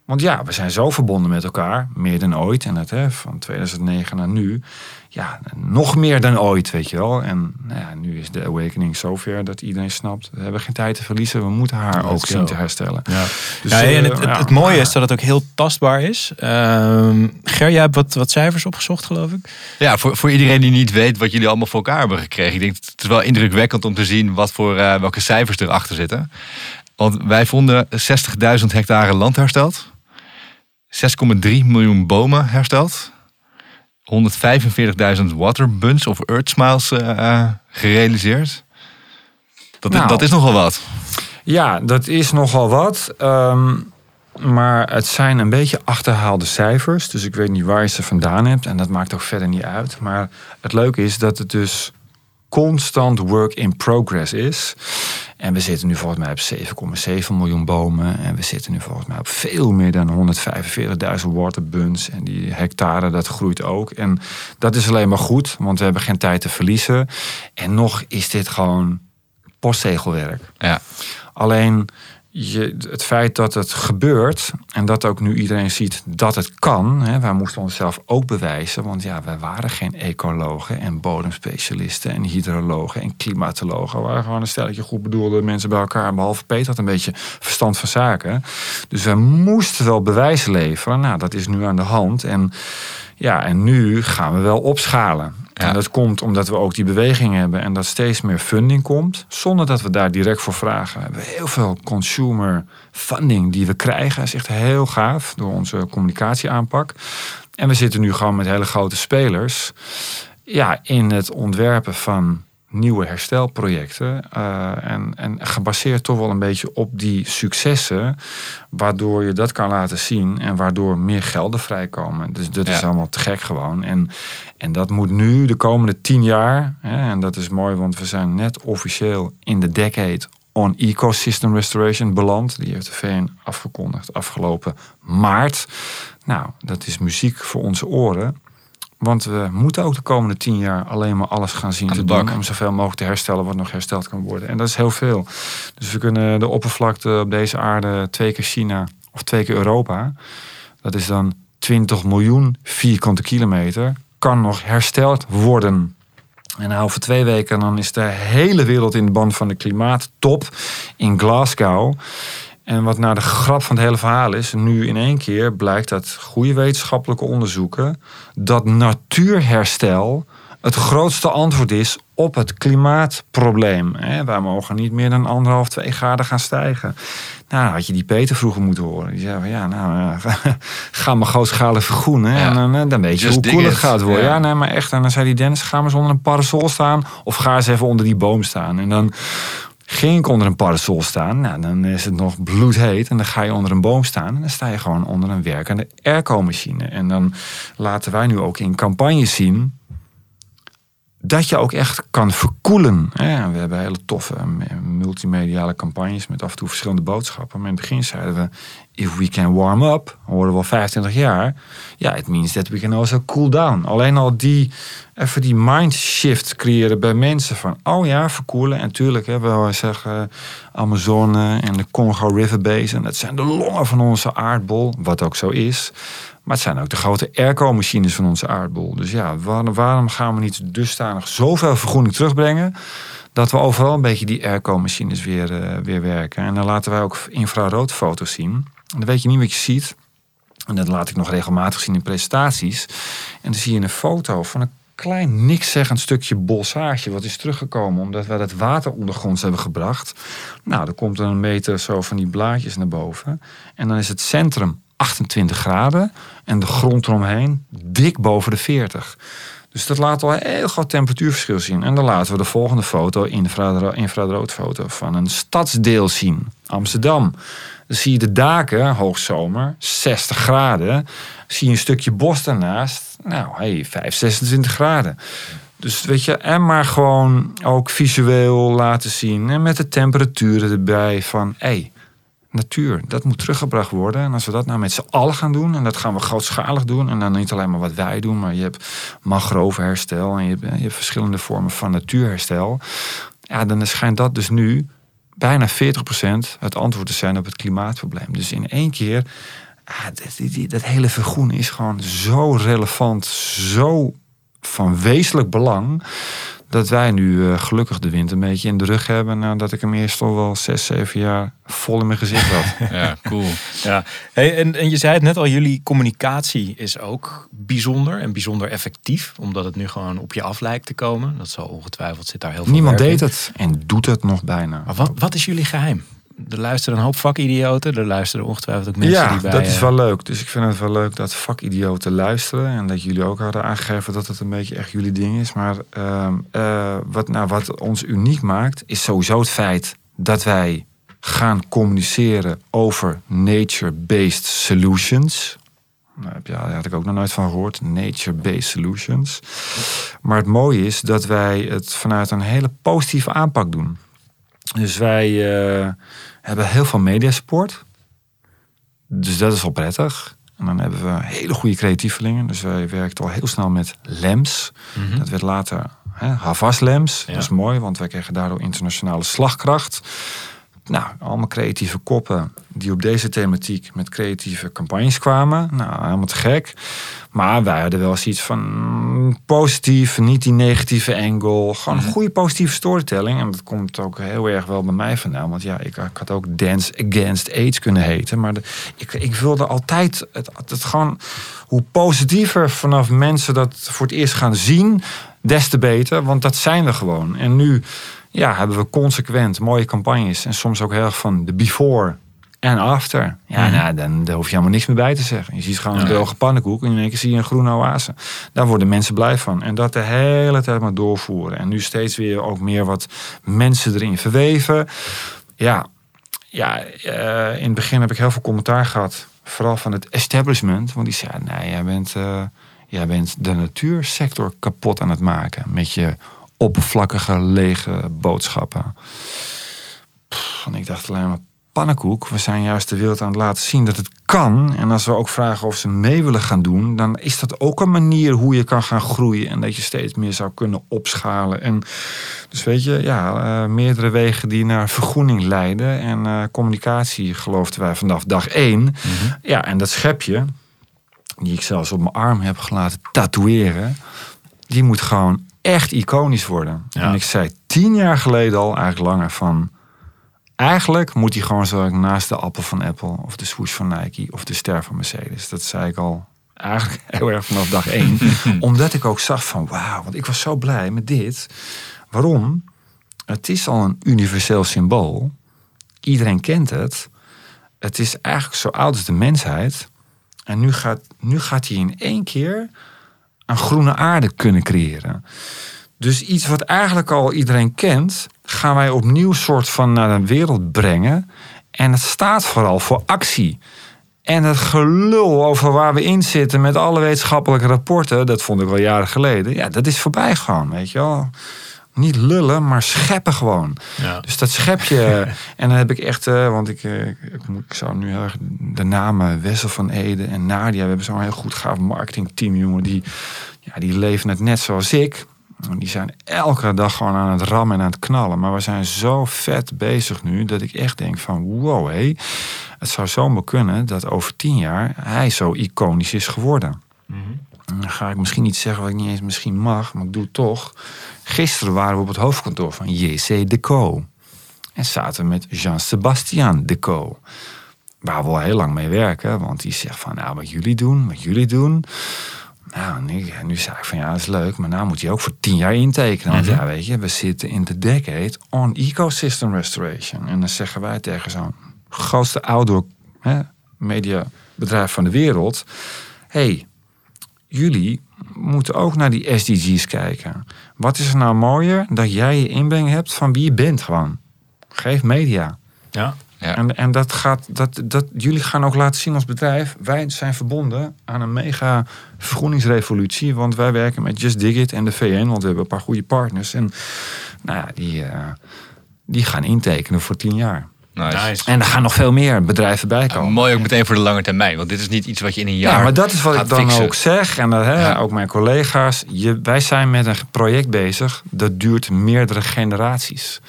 Want ja, we zijn zo verbonden met elkaar, meer dan ooit. En het, hè, van 2009 naar nu ja, nog meer dan ooit, weet je wel. En nou ja, nu is de awakening zover dat iedereen snapt... we hebben geen tijd te verliezen, we moeten haar ook zien te herstellen. Ja. Dus, ja, en het, het, het mooie is dat het ook heel tastbaar is. Uh, Ger, jij hebt wat, wat cijfers opgezocht, geloof ik. Ja, voor, voor iedereen die niet weet wat jullie allemaal voor elkaar hebben gekregen. Ik denk, het is wel indrukwekkend om te zien wat voor, uh, welke cijfers erachter zitten. Want wij vonden 60.000 hectare land hersteld. 6,3 miljoen bomen hersteld. 145.000 waterbuns of earth smiles uh, gerealiseerd. Dat, nou, dat is nogal wat. Ja, dat is nogal wat. Um, maar het zijn een beetje achterhaalde cijfers. Dus ik weet niet waar je ze vandaan hebt. En dat maakt ook verder niet uit. Maar het leuke is dat het dus constant work in progress is. En we zitten nu volgens mij op 7,7 miljoen bomen. En we zitten nu volgens mij op veel meer dan 145.000 waterbuns. En die hectare, dat groeit ook. En dat is alleen maar goed, want we hebben geen tijd te verliezen. En nog is dit gewoon postzegelwerk. Ja. Alleen je, het feit dat het gebeurt en dat ook nu iedereen ziet dat het kan. Hè, wij moesten onszelf ook bewijzen, want ja, wij waren geen ecologen en bodemspecialisten en hydrologen en klimatologen. We waren gewoon een stelletje goed bedoelde mensen bij elkaar. Behalve Peter had een beetje verstand van zaken. Dus we moesten wel bewijs leveren. Nou, dat is nu aan de hand. En ja, en nu gaan we wel opschalen. Ja. En dat komt omdat we ook die beweging hebben en dat steeds meer funding komt, zonder dat we daar direct voor vragen. We hebben heel veel consumer funding die we krijgen. Dat is echt heel gaaf door onze communicatieaanpak. En we zitten nu gewoon met hele grote spelers ja, in het ontwerpen van nieuwe herstelprojecten. Uh, en, en gebaseerd toch wel een beetje op die successen. Waardoor je dat kan laten zien en waardoor meer gelden vrijkomen. Dus dat is allemaal te gek gewoon. En, en dat moet nu de komende tien jaar. Hè, en dat is mooi, want we zijn net officieel in de decade on ecosystem restoration beland. Die heeft de VN afgekondigd afgelopen maart. Nou, dat is muziek voor onze oren. Want we moeten ook de komende tien jaar alleen maar alles gaan zien te doen om zoveel mogelijk te herstellen wat nog hersteld kan worden. En dat is heel veel. Dus we kunnen de oppervlakte op deze aarde twee keer China of twee keer Europa. Dat is dan 20 miljoen vierkante kilometer. Kan nog hersteld worden. En nou, over twee weken dan is de hele wereld in de band van de klimaattop in Glasgow. En wat nou de grap van het hele verhaal is, nu in één keer blijkt uit goede wetenschappelijke onderzoeken dat natuurherstel het grootste antwoord is op het klimaatprobleem. Hè, Wij mogen niet meer dan anderhalf, twee graden gaan stijgen. Nou, had je die Peter vroeger moeten horen. Die zei van ja, nou, ja, ga maar grootschalig vergroenen. Ja. En dan, eh, dan weet je Just hoe cool het gaat worden. Ja. Ja, nee, maar echt. En dan zei die Dennis, ga maar eens onder een parasol staan. Of ga eens even onder die boom staan. En dan ging ik onder een parasol staan. Nou, dan is het nog bloedheet. En dan ga je onder een boom staan. En dan sta je gewoon onder een werkende airco-machine. En dan laten wij nu ook in campagnes zien dat je ook echt kan verkoelen. hè. We hebben hele toffe multimediale campagnes met af en toe verschillende boodschappen. Maar in het begin zeiden we, if we can warm up, horen we al 25 jaar. Ja, it means that we can also cool down. Alleen al die, even die mindshift creëren bij mensen van, oh ja, verkoelen. En tuurlijk, hè, we zeggen Amazone en de Congo River Basin. Dat zijn de longen van onze aardbol, wat ook zo is. Maar het zijn ook de grote airco-machines van onze aardbol. Dus ja, waarom, gaan we niet dusdanig zoveel vergroening terugbrengen... dat we overal een beetje die airco-machines weer, eh, weer werken. En dan laten wij ook infraroodfoto's zien. En dan weet je niet wat je ziet. En dat laat ik nog regelmatig zien in presentaties. En dan zie je een foto van een klein nikszeggend stukje bossage... wat is teruggekomen omdat wij dat water ondergronds hebben gebracht. Nou, er komt een meter zo van die blaadjes naar boven. En dan is het centrum 28 graden en de grond eromheen dik boven de 40. Dus dat laat al een heel groot temperatuurverschil zien. En dan laten we de volgende foto, infraro- infraroodfoto, van een stadsdeel zien. Amsterdam. Dan zie je de daken, hoogzomer, 60 graden. Zie je een stukje bos daarnaast. Nou, hey, 5, 26 graden. Dus weet je, en maar gewoon ook visueel laten zien. En met de temperaturen erbij van, hé, hey, natuur, dat moet teruggebracht worden. En als we dat nou met z'n allen gaan doen, en dat gaan we grootschalig doen, en dan niet alleen maar wat wij doen, maar je hebt mangrovenherstel en je hebt, je verschillende vormen van natuurherstel. Ja, dan schijnt dat dus nu bijna 40% het antwoord te zijn op het klimaatprobleem. Dus in één keer, ah, dat hele vergroenen is gewoon zo relevant, zo van wezenlijk belang. Dat wij nu eh, gelukkig de wind een beetje in de rug hebben. Nadat ik hem eerst al wel zes, zeven jaar vol in mijn gezicht had. Ja, cool. Ja, hey, en, en je zei het net al, jullie communicatie is ook bijzonder en bijzonder effectief, omdat het nu gewoon op je af lijkt te komen. Dat zal ongetwijfeld zit daar heel veel Niemand werk deed in. het en doet het nog bijna. Maar wat, wat is jullie geheim? Er luisteren een hoop vakidioten, er luisteren ongetwijfeld ook mensen ja, die bij... dat is eh, wel leuk. Dus ik vind het wel leuk dat vakidioten luisteren. En dat jullie ook hadden aangegeven dat het een beetje echt jullie ding is. Maar ehm, eh, wat, nou, wat ons uniek maakt, is sowieso het feit dat wij gaan communiceren over nature-based solutions. Nou, heb je- daar had ik ook nog nooit van gehoord. Nature-based solutions. Maar het mooie is dat wij het vanuit een hele positieve aanpak doen. Dus wij eh, hebben heel veel mediasupport. Dus dat is wel prettig. En dan hebben we hele goede creatievelingen. Dus wij werkten al heel snel met LEMS. mhm. Dat werd later hè, Havas LEMS. Ja. Dat is mooi, want wij kregen daardoor internationale slagkracht. Nou, allemaal creatieve koppen die op deze thematiek met creatieve campagnes kwamen. Nou, helemaal te gek. Maar wij hadden wel zoiets van mm, positief, niet die negatieve angle. Gewoon een goede positieve storytelling. En dat komt ook heel erg wel bij mij vandaan. Want ja, ik, ik had ook Dance Against AIDS kunnen heten. Maar de, ik, ik wilde altijd het, het gewoon... Hoe positiever vanaf mensen dat voor het eerst gaan zien, des te beter. Want dat zijn we gewoon. En nu ja, hebben we consequent mooie campagnes. En soms ook heel erg van de before en after. Ja, Mhm. nou, dan daar hoef je helemaal niks meer bij te zeggen. Je ziet gewoon een droge pannenkoek en in één keer zie je een groene oase. Daar worden mensen blij van. En dat de hele tijd maar doorvoeren. En nu steeds weer ook meer wat mensen erin verweven. Ja, ja eh, in het begin heb ik heel veel commentaar gehad. Vooral van het establishment. Want die zei, nee, jij bent, eh, jij bent de natuursector kapot aan het maken. Met je oppervlakkige, lege boodschappen. Pff, en ik dacht alleen maar, pannenkoek. We zijn juist de wereld aan het laten zien dat het kan. En als we ook vragen of ze mee willen gaan doen, dan is dat ook een manier hoe je kan gaan groeien. En dat je steeds meer zou kunnen opschalen. En dus weet je, ja, uh, meerdere wegen die naar vergroening leiden. En uh, communicatie geloofden wij vanaf dag één. Mm -hmm. Ja, en dat schepje, die ik zelfs op mijn arm heb gelaten tatoeëren, die moet gewoon echt iconisch worden. Ja. En ik zei tien jaar geleden al, eigenlijk langer, van eigenlijk moet hij gewoon zo naast de appel van Apple of de swoosh van Nike of de ster van Mercedes. Dat zei ik al eigenlijk heel erg vanaf dag één. Omdat ik ook zag van wauw, want ik was zo blij met dit. Waarom? Het is al een universeel symbool. Iedereen kent het. Het is eigenlijk zo oud als de mensheid. En nu gaat, nu gaat hij in één keer een groene aarde kunnen creëren. Dus iets wat eigenlijk al iedereen kent, gaan wij opnieuw soort van naar de wereld brengen. En het staat vooral voor actie. En het gelul over waar we in zitten met alle wetenschappelijke rapporten, dat vond ik al jaren geleden. Ja, dat is voorbij gewoon, weet je wel. Niet lullen, maar scheppen gewoon. Ja. Dus dat schepje. en dan heb ik echt, uh, want ik, uh, ik, ik, zou nu heel erg de namen Wessel van Ede en Nadia. We hebben zo'n heel goed gaaf marketingteam, jongen. Die, ja, die leven het net zoals ik. Die zijn elke dag gewoon aan het rammen en aan het knallen. Maar we zijn zo vet bezig nu dat ik echt denk van wow hé. Het zou zomaar kunnen dat over tien jaar hij zo iconisch is geworden. Mm -hmm. Dan ga ik misschien iets zeggen wat ik niet eens misschien mag, maar ik doe het toch. Gisteren waren we op het hoofdkantoor van JC Deco. En zaten met Jean-Sébastien Deco. Waar we al heel lang mee werken. Want die zegt van nou wat jullie doen, wat jullie doen nou, nu, nu zei ik van ja, dat is leuk, maar nou moet je ook voor tien jaar intekenen. Want mm -hmm. ja, weet je, we zitten in de decade on ecosystem restoration. En dan zeggen wij tegen zo'n grootste outdoor hè, mediabedrijf van de wereld: hey, jullie moeten ook naar die SDG's kijken. Wat is er nou mooier dat jij je inbreng hebt van wie je bent gewoon? Geef media. Ja. Ja. En, en dat gaat, dat, dat, jullie gaan ook laten zien als bedrijf, wij zijn verbonden aan een mega vergroeningsrevolutie. Want wij werken met Just Dig It en de VN, want we hebben een paar goede partners. En nou ja, die, uh, die gaan intekenen voor tien jaar. Nice. En er gaan nog veel meer bedrijven bij komen. Mooi ook meteen voor de lange termijn, want dit is niet iets wat je in een jaar. Ja, maar dat is wat ik dan fixen. ook zeg. En dat, hè, ja. ook mijn collega's. Je, wij zijn met een project bezig dat duurt meerdere generaties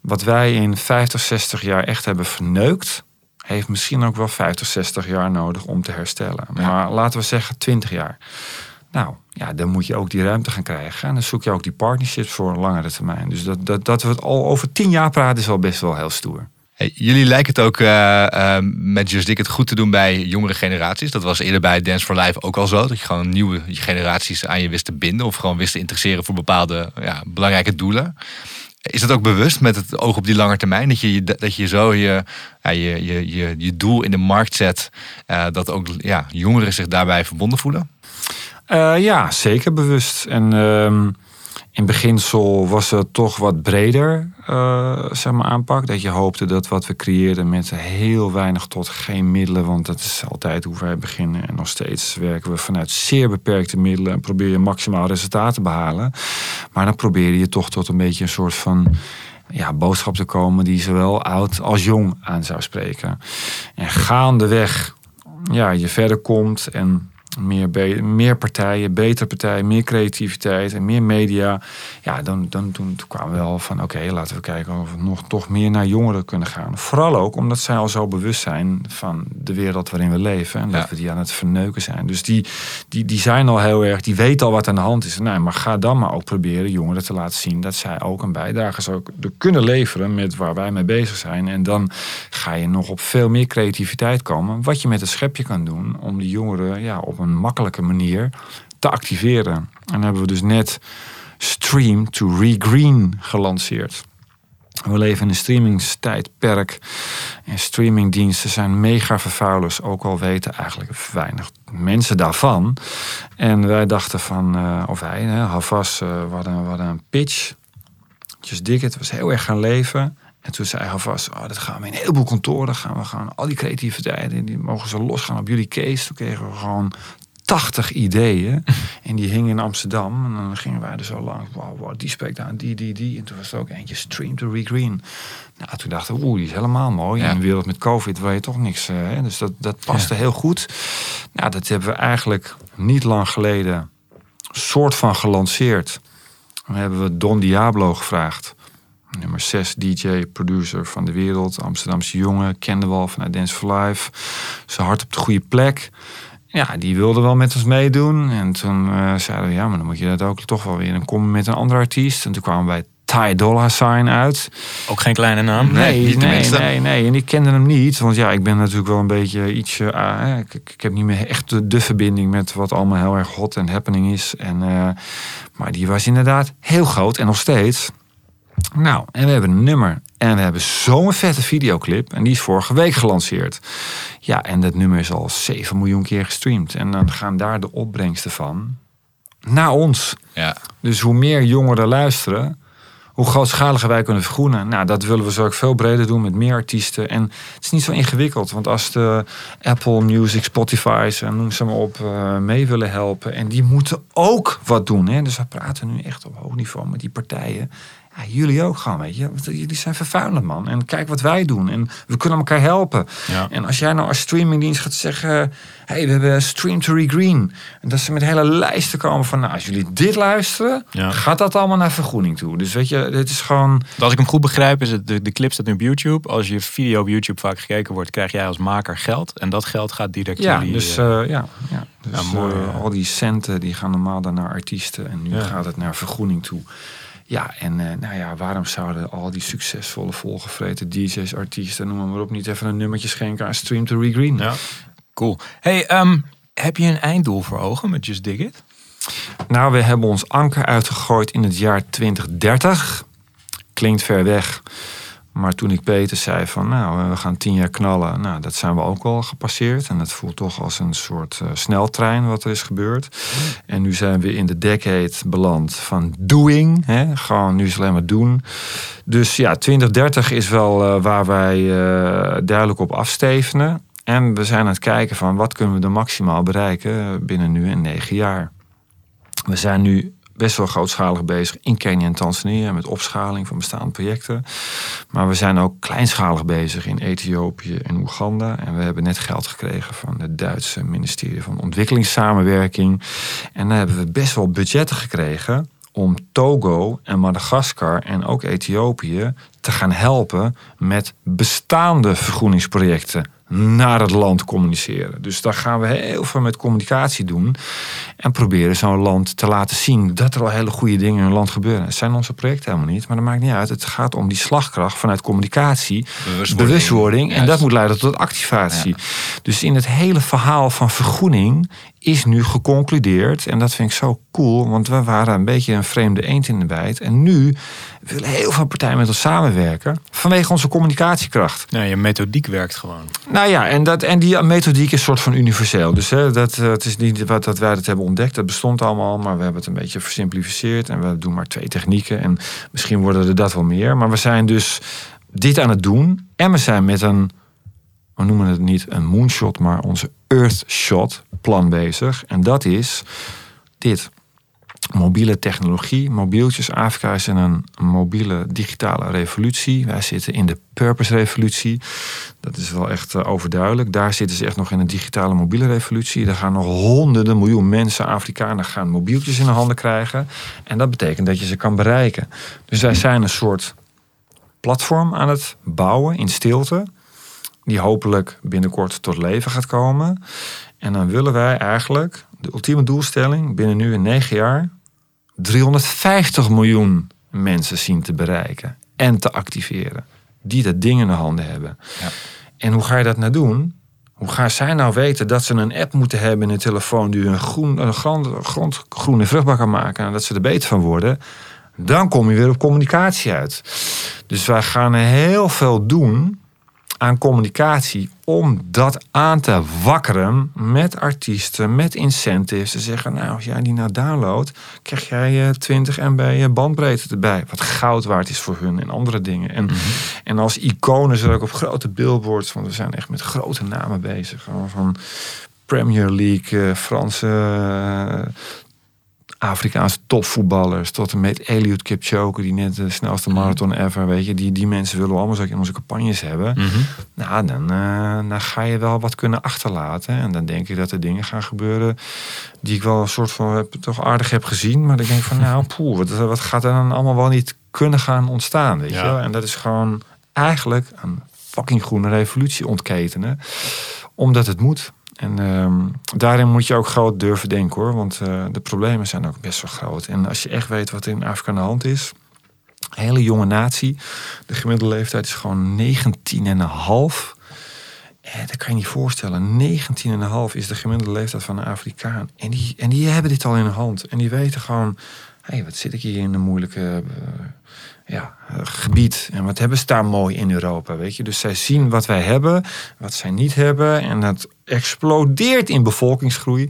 wat wij in 50, 60 jaar echt hebben verneukt, heeft misschien ook wel 50, 60 jaar nodig om te herstellen. Maar laten we zeggen 20 jaar. Nou, ja, dan moet je ook die ruimte gaan krijgen. En dan zoek je ook die partnerships voor een langere termijn. Dus dat, dat, dat we het al over 10 jaar praten is al best wel heel stoer. Jullie lijken het ook uh, uh, met Just Dick het goed te doen bij jongere generaties. Dat was eerder bij Dance for Life ook al zo. Dat je gewoon nieuwe generaties aan je wist te binden. Of gewoon wist te interesseren voor bepaalde ja, belangrijke doelen. Is dat ook bewust met het oog op die lange termijn? Dat je, dat je zo je, je, je, je, je doel in de markt zet, uh, dat ook ja, jongeren zich daarbij verbonden voelen? Ja, zeker bewust. En uh, in beginsel was het toch wat breder uh, zeg maar, aanpak. Dat je hoopte dat wat we creëerden met heel weinig tot geen middelen, want dat is altijd hoe wij beginnen. En nog steeds werken we vanuit zeer beperkte middelen en probeer je maximaal resultaat te behalen. Maar dan probeer je toch tot een beetje een soort van ja, boodschap te komen die zowel oud als jong aan zou spreken. En gaandeweg ja, je verder komt en meer, meer partijen, betere partijen, meer creativiteit en meer media. Ja, dan, dan toen, toen kwamen we wel van oké, laten we kijken of we nog toch meer naar jongeren kunnen gaan. Vooral ook omdat zij al zo bewust zijn van de wereld waarin we leven en dat we die aan het verneuken zijn. Dus die, die, die zijn al heel erg, die weten al wat aan de hand is. Nee, maar ga dan maar ook proberen jongeren te laten zien dat zij ook een bijdrage zou kunnen leveren met waar wij mee bezig zijn. En dan ga je nog op veel meer creativiteit komen. Wat je met het schepje kan doen om die jongeren ja, op een makkelijke manier te activeren. En dan hebben we dus net Stream to Regreen gelanceerd. We leven in een streamingstijdperk. En streamingdiensten zijn mega vervuilers. Ook al weten eigenlijk weinig mensen daarvan. En wij dachten van, uh, of wij, hè, Havas, uh, een pitch. Just Dig It was heel erg gaan leven. En toen zei Havas, oh, dat gaan we in een heleboel kantoren. Gaan we gaan al die creativiteiten, die mogen ze losgaan op jullie case. Toen kregen we gewoon 80 ideeën. en die hingen in Amsterdam. En dan gingen wij er zo lang. Wow, wow, die spreekt aan, die, die, die. En toen was er ook eentje, Stream to Regreen. Nou, toen dachten we, oeh, die is helemaal mooi. In een wereld met COVID waar je toch niks... Uh, hè? Dus dat, dat paste heel goed. Nou, dat hebben we eigenlijk niet lang geleden soort van gelanceerd. Dan hebben we Don Diablo gevraagd. Nummer 6 DJ, producer van de wereld. Amsterdamse jongen, kende wel vanuit Dance for Life. Zijn hart op de goede plek. Ja, die wilde wel met ons meedoen. En toen uh, zeiden we, ja, maar dan moet je dat ook toch wel weer. Dan komen met een andere artiest. En toen kwamen wij Ty Dolla Sign uit. Ook geen kleine naam? Nee, nee, nee, nee, nee, En ik kende hem niet. Want ja, ik ben natuurlijk wel een beetje iets... Uh, ik, ik, heb niet meer echt de, de, verbinding met wat allemaal heel erg hot en happening is. En, uh, maar die was inderdaad heel groot en nog steeds. Nou, en we hebben een nummer. En we hebben zo'n vette videoclip. En die is vorige week gelanceerd. Ja, en dat nummer is al 7 miljoen keer gestreamd. En dan gaan daar de opbrengsten van naar ons. Ja. Dus hoe meer jongeren luisteren, hoe grootschaliger wij kunnen vergroenen. Nou, dat willen we zo ook veel breder doen met meer artiesten. En het is niet zo ingewikkeld, want als de Apple Music, Spotify's en noem ze maar op uh, mee willen helpen. En die moeten ook wat doen. Hè? Dus we praten nu echt op hoog niveau met die partijen. Ja, jullie ook gewoon, weet je. Jullie zijn vervuilend, man. En kijk wat wij doen. En we kunnen elkaar helpen. Ja. En als jij nou als streamingdienst gaat zeggen... hey, we hebben Stream to Regreen. En dat ze met hele lijsten komen van... nou, als jullie dit luisteren... Ja. gaat dat allemaal naar vergroening toe. Dus weet je, dit is gewoon... Als ik hem goed begrijp, is het de, de clip staat nu op YouTube. Als je video op YouTube vaak gekeken wordt... krijg jij als maker geld. En dat geld gaat direct Ja, jullie, dus, eh, eh, ja, ja. dus Ja, mooi, eh, al die centen die gaan normaal dan naar artiesten. En nu gaat het naar vergroening toe. Ja, en eh, nou ja, waarom zouden al die succesvolle, volgevreten DJ's, artiesten, noem maar op, niet even een nummertje schenken aan Stream to Regreen? ja. Cool. Hey, ehm, heb je een einddoel voor ogen met Just Dig It? Nou, we hebben ons anker uitgegooid in het jaar 2030. Klinkt ver weg. Maar toen ik Peter zei van, nou, we gaan tien jaar knallen. Nou, dat zijn we ook al gepasseerd. En dat voelt toch als een soort eh, sneltrein wat er is gebeurd. En nu zijn we in de decade beland van doing. Hè? Gewoon, nu is het alleen maar doen. Dus ja, 2030 is wel eh, waar wij eh, duidelijk op afstevenen. En we zijn aan het kijken van, wat kunnen we er maximaal bereiken binnen nu en negen jaar. We zijn nu best wel grootschalig bezig in Kenia en Tanzania met opschaling van bestaande projecten. Maar we zijn ook kleinschalig bezig in Ethiopië en Oeganda. En we hebben net geld gekregen van het Duitse ministerie van Ontwikkelingssamenwerking. En daar hebben we best wel budgetten gekregen om Togo en Madagaskar en ook Ethiopië te gaan helpen met bestaande vergroeningsprojecten naar het land communiceren. Dus daar gaan we heel veel met communicatie doen en proberen zo'n land te laten zien dat er al hele goede dingen in een land gebeuren. Het zijn onze projecten helemaal niet, maar dat maakt niet uit. Het gaat om die slagkracht vanuit communicatie, Bewustwording. bewustwording en dat moet leiden tot activatie. Dus in het hele verhaal van vergroening is nu geconcludeerd. En dat vind ik zo cool, want we waren een beetje een vreemde eend in de bijt. En nu willen heel veel partijen met ons samenwerken vanwege onze communicatiekracht. Nee, je methodiek werkt gewoon. Nou ja, en, dat, en die methodiek is soort van universeel. Dus hè, dat, het is niet wat dat wij dat hebben ontdekt. Dat bestond allemaal, maar we hebben het een beetje versimplificeerd. En we doen maar twee technieken. En misschien worden er dat wel meer. Maar we zijn dus dit aan het doen. En we zijn met een, we noemen het niet een moonshot, maar onze Earthshot plan bezig. En dat is dit. Mobiele technologie, mobieltjes. Afrika is in een mobiele digitale revolutie. Wij zitten in de purpose revolutie. Dat is wel echt eh, overduidelijk. Daar zitten ze echt nog in een digitale mobiele revolutie. Daar gaan nog honderden miljoen mensen, Afrikanen, gaan mobieltjes in de handen krijgen. En dat betekent dat je ze kan bereiken. Dus wij zijn een soort platform aan het bouwen in stilte. Die hopelijk binnenkort tot leven gaat komen. En dan willen wij eigenlijk de ultieme doelstelling binnen nu in negen jaar 350 miljoen mensen zien te bereiken en te activeren. Die dat ding in de handen hebben. Ja. En hoe ga je dat nou doen? Hoe gaan zij nou weten dat ze een app moeten hebben in hun telefoon die hun groen, een grond, grond groen en vruchtbaar kan maken en dat ze er beter van worden? Dan kom je weer op communicatie uit. Dus wij gaan heel veel doen aan communicatie om dat aan te wakkeren met artiesten, met incentives. Te zeggen, nou, als jij die nou downloadt, krijg jij eh, 20 MB bandbreedte erbij. Wat goud waard is voor hun en andere dingen. En, en als iconen zullen ook op grote billboards, want we zijn echt met grote namen bezig. Van Premier League, Franse Afrikaanse topvoetballers tot en met Eliud Kipchoge, die net de snelste mhm. marathon ever, weet je, die, die mensen willen we allemaal zo in onze campagnes hebben. Mhm. Nou, dan, uh, dan ga je wel wat kunnen achterlaten. En dan denk ik dat er dingen gaan gebeuren die ik wel een soort van heb, toch aardig heb gezien. Maar dan denk ik van, nou, poeh, wat, wat gaat er dan allemaal wel niet kunnen gaan ontstaan, weet je En dat is gewoon eigenlijk een fucking groene revolutie ontketenen. Omdat het moet. En ehm, daarin moet je ook groot durven denken hoor. Want uh, de problemen zijn ook best wel groot. En als je echt weet wat in Afrika aan de hand is. Een hele jonge natie. De gemiddelde leeftijd is gewoon 19 en. En dat kan je niet voorstellen. 19,5 is de gemiddelde leeftijd van een Afrikaan. En die, en die hebben dit al in de hand. En die weten gewoon... Hé, hey, wat zit ik hier in een moeilijke... Uh, ja, gebied. En wat hebben ze daar mooi in Europa, weet je? Dus zij zien wat wij hebben, wat zij niet hebben. En dat explodeert in bevolkingsgroei.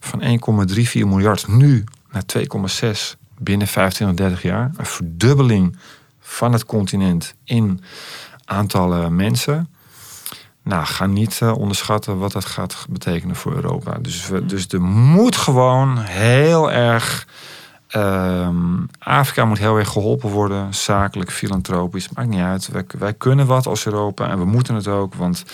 Van 1,34 miljard nu naar 2,6 binnen 25, 30 jaar. Een verdubbeling van het continent in aantallen mensen. Nou, ga niet uh, onderschatten wat dat gaat betekenen voor Europa. Dus, we, dus er moet gewoon heel erg Ehm, Afrika moet heel erg geholpen worden, zakelijk, filantropisch, maakt niet uit. Wij, wij, kunnen wat als Europa en we moeten het ook, want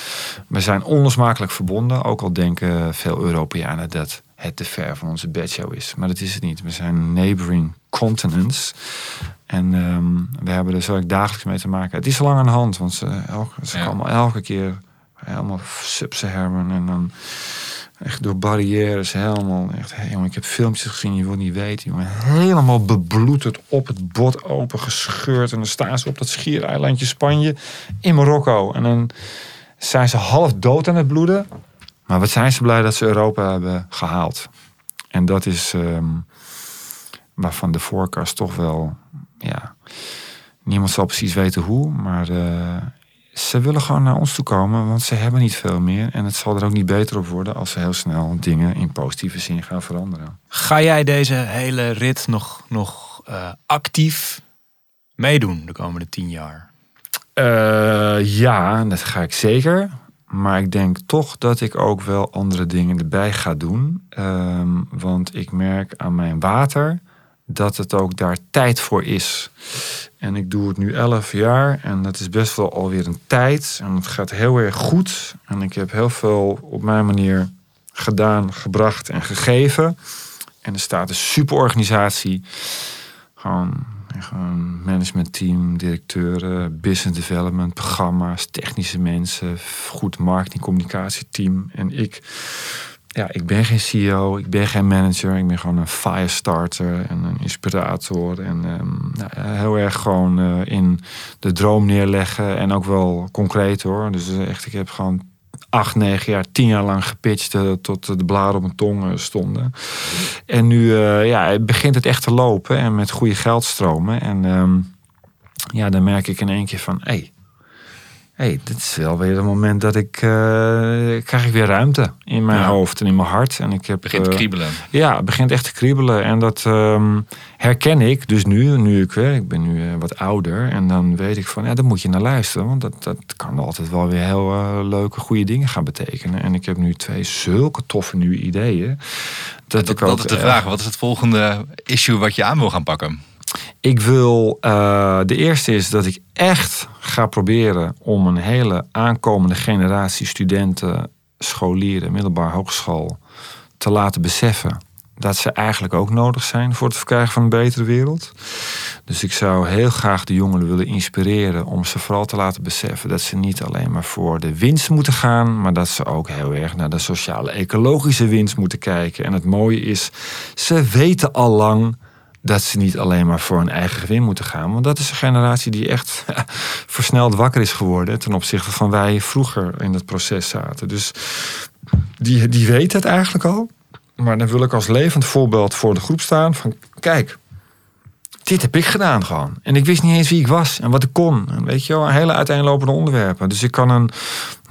we zijn onlosmakelijk verbonden. Ook al denken veel Europeanen dat het te ver van onze bedshow is. Maar dat is het niet. We zijn neighboring continents. En um, we hebben er zo dagelijks mee te maken. Het is lang aan de hand, want ze, elke, ze komen elke keer helemaal sub-Saharan en dan Echt door barrières helemaal. Echt, jongen, ik heb filmpjes gezien, je wil niet weten. Jongen. Helemaal bebloederd op het bot open gescheurd. En dan staan ze op dat schiereilandje Spanje in Marokko. En dan zijn ze half dood aan het bloeden. Maar wat zijn ze blij dat ze Europa hebben gehaald. En dat is um, waarvan de voorkast toch wel, ja, niemand zal precies weten hoe. Maar uh, ze willen gewoon naar ons toe komen, want ze hebben niet veel meer. En het zal er ook niet beter op worden als ze heel snel dingen in positieve zin gaan veranderen. Ga jij deze hele rit nog, nog uh, actief meedoen de komende tien jaar? Uh, ja, dat ga ik zeker. Maar ik denk toch dat ik ook wel andere dingen erbij ga doen. Um, want ik merk aan mijn water dat het ook daar tijd voor is. En ik doe het nu 11 jaar en dat is best wel alweer een tijd. En het gaat heel erg goed. En ik heb heel veel op mijn manier gedaan, gebracht en gegeven. En er staat een superorganisatie. Gewoon, gewoon managementteam, directeuren, business development, programma's, technische mensen, goed marketing, communicatieteam. En ik ja, ik ben geen CEO, ik ben geen manager. Ik ben gewoon een firestarter en een inspirator. En um, nou, heel erg gewoon uh, in de droom neerleggen. En ook wel concreet hoor. Dus uh, echt, ik heb gewoon acht, negen jaar, tien jaar lang gepitcht uh, tot de blaren op mijn tong stonden. En nu ja, begint het echt te lopen en met goede geldstromen. En um, ja, dan merk ik in één keer van, hé, hey, hey, dit is wel weer het moment dat ik uh, krijg ik weer ruimte in mijn hoofd en in mijn hart. En ik heb, begint te uh, kriebelen. Ja, het begint echt te kriebelen. En dat um, herken ik dus nu, nu ik, ik ben nu uh, wat ouder. En dan weet ik van, ja, daar moet je naar luisteren. Want dat, dat kan altijd wel weer heel leuke, goede dingen gaan betekenen. En ik heb nu twee zulke toffe nieuwe ideeën. Dat, dat, ik ook, dat is de vraag. Wat is het volgende issue wat je aan wil gaan pakken? Ik wil, uh, de eerste is dat ik echt ga proberen om een hele aankomende generatie studenten, scholieren, middelbaar hogeschool te laten beseffen dat ze eigenlijk ook nodig zijn voor het verkrijgen van een betere wereld. Dus ik zou heel graag de jongeren willen inspireren om ze vooral te laten beseffen dat ze niet alleen maar voor de winst moeten gaan, maar dat ze ook heel erg naar de sociale, ecologische winst moeten kijken. En het mooie is, ze weten al lang dat ze niet alleen maar voor hun eigen gewin moeten gaan. Want dat is een generatie die echt versneld wakker is geworden ten opzichte van wij vroeger in het proces zaten. Dus die, die weet het eigenlijk al. Maar dan wil ik als levend voorbeeld voor de groep staan van kijk, dit heb ik gedaan gewoon. En ik wist niet eens wie ik was en wat ik kon. Weet je wel, hele uiteenlopende onderwerpen. Dus ik kan een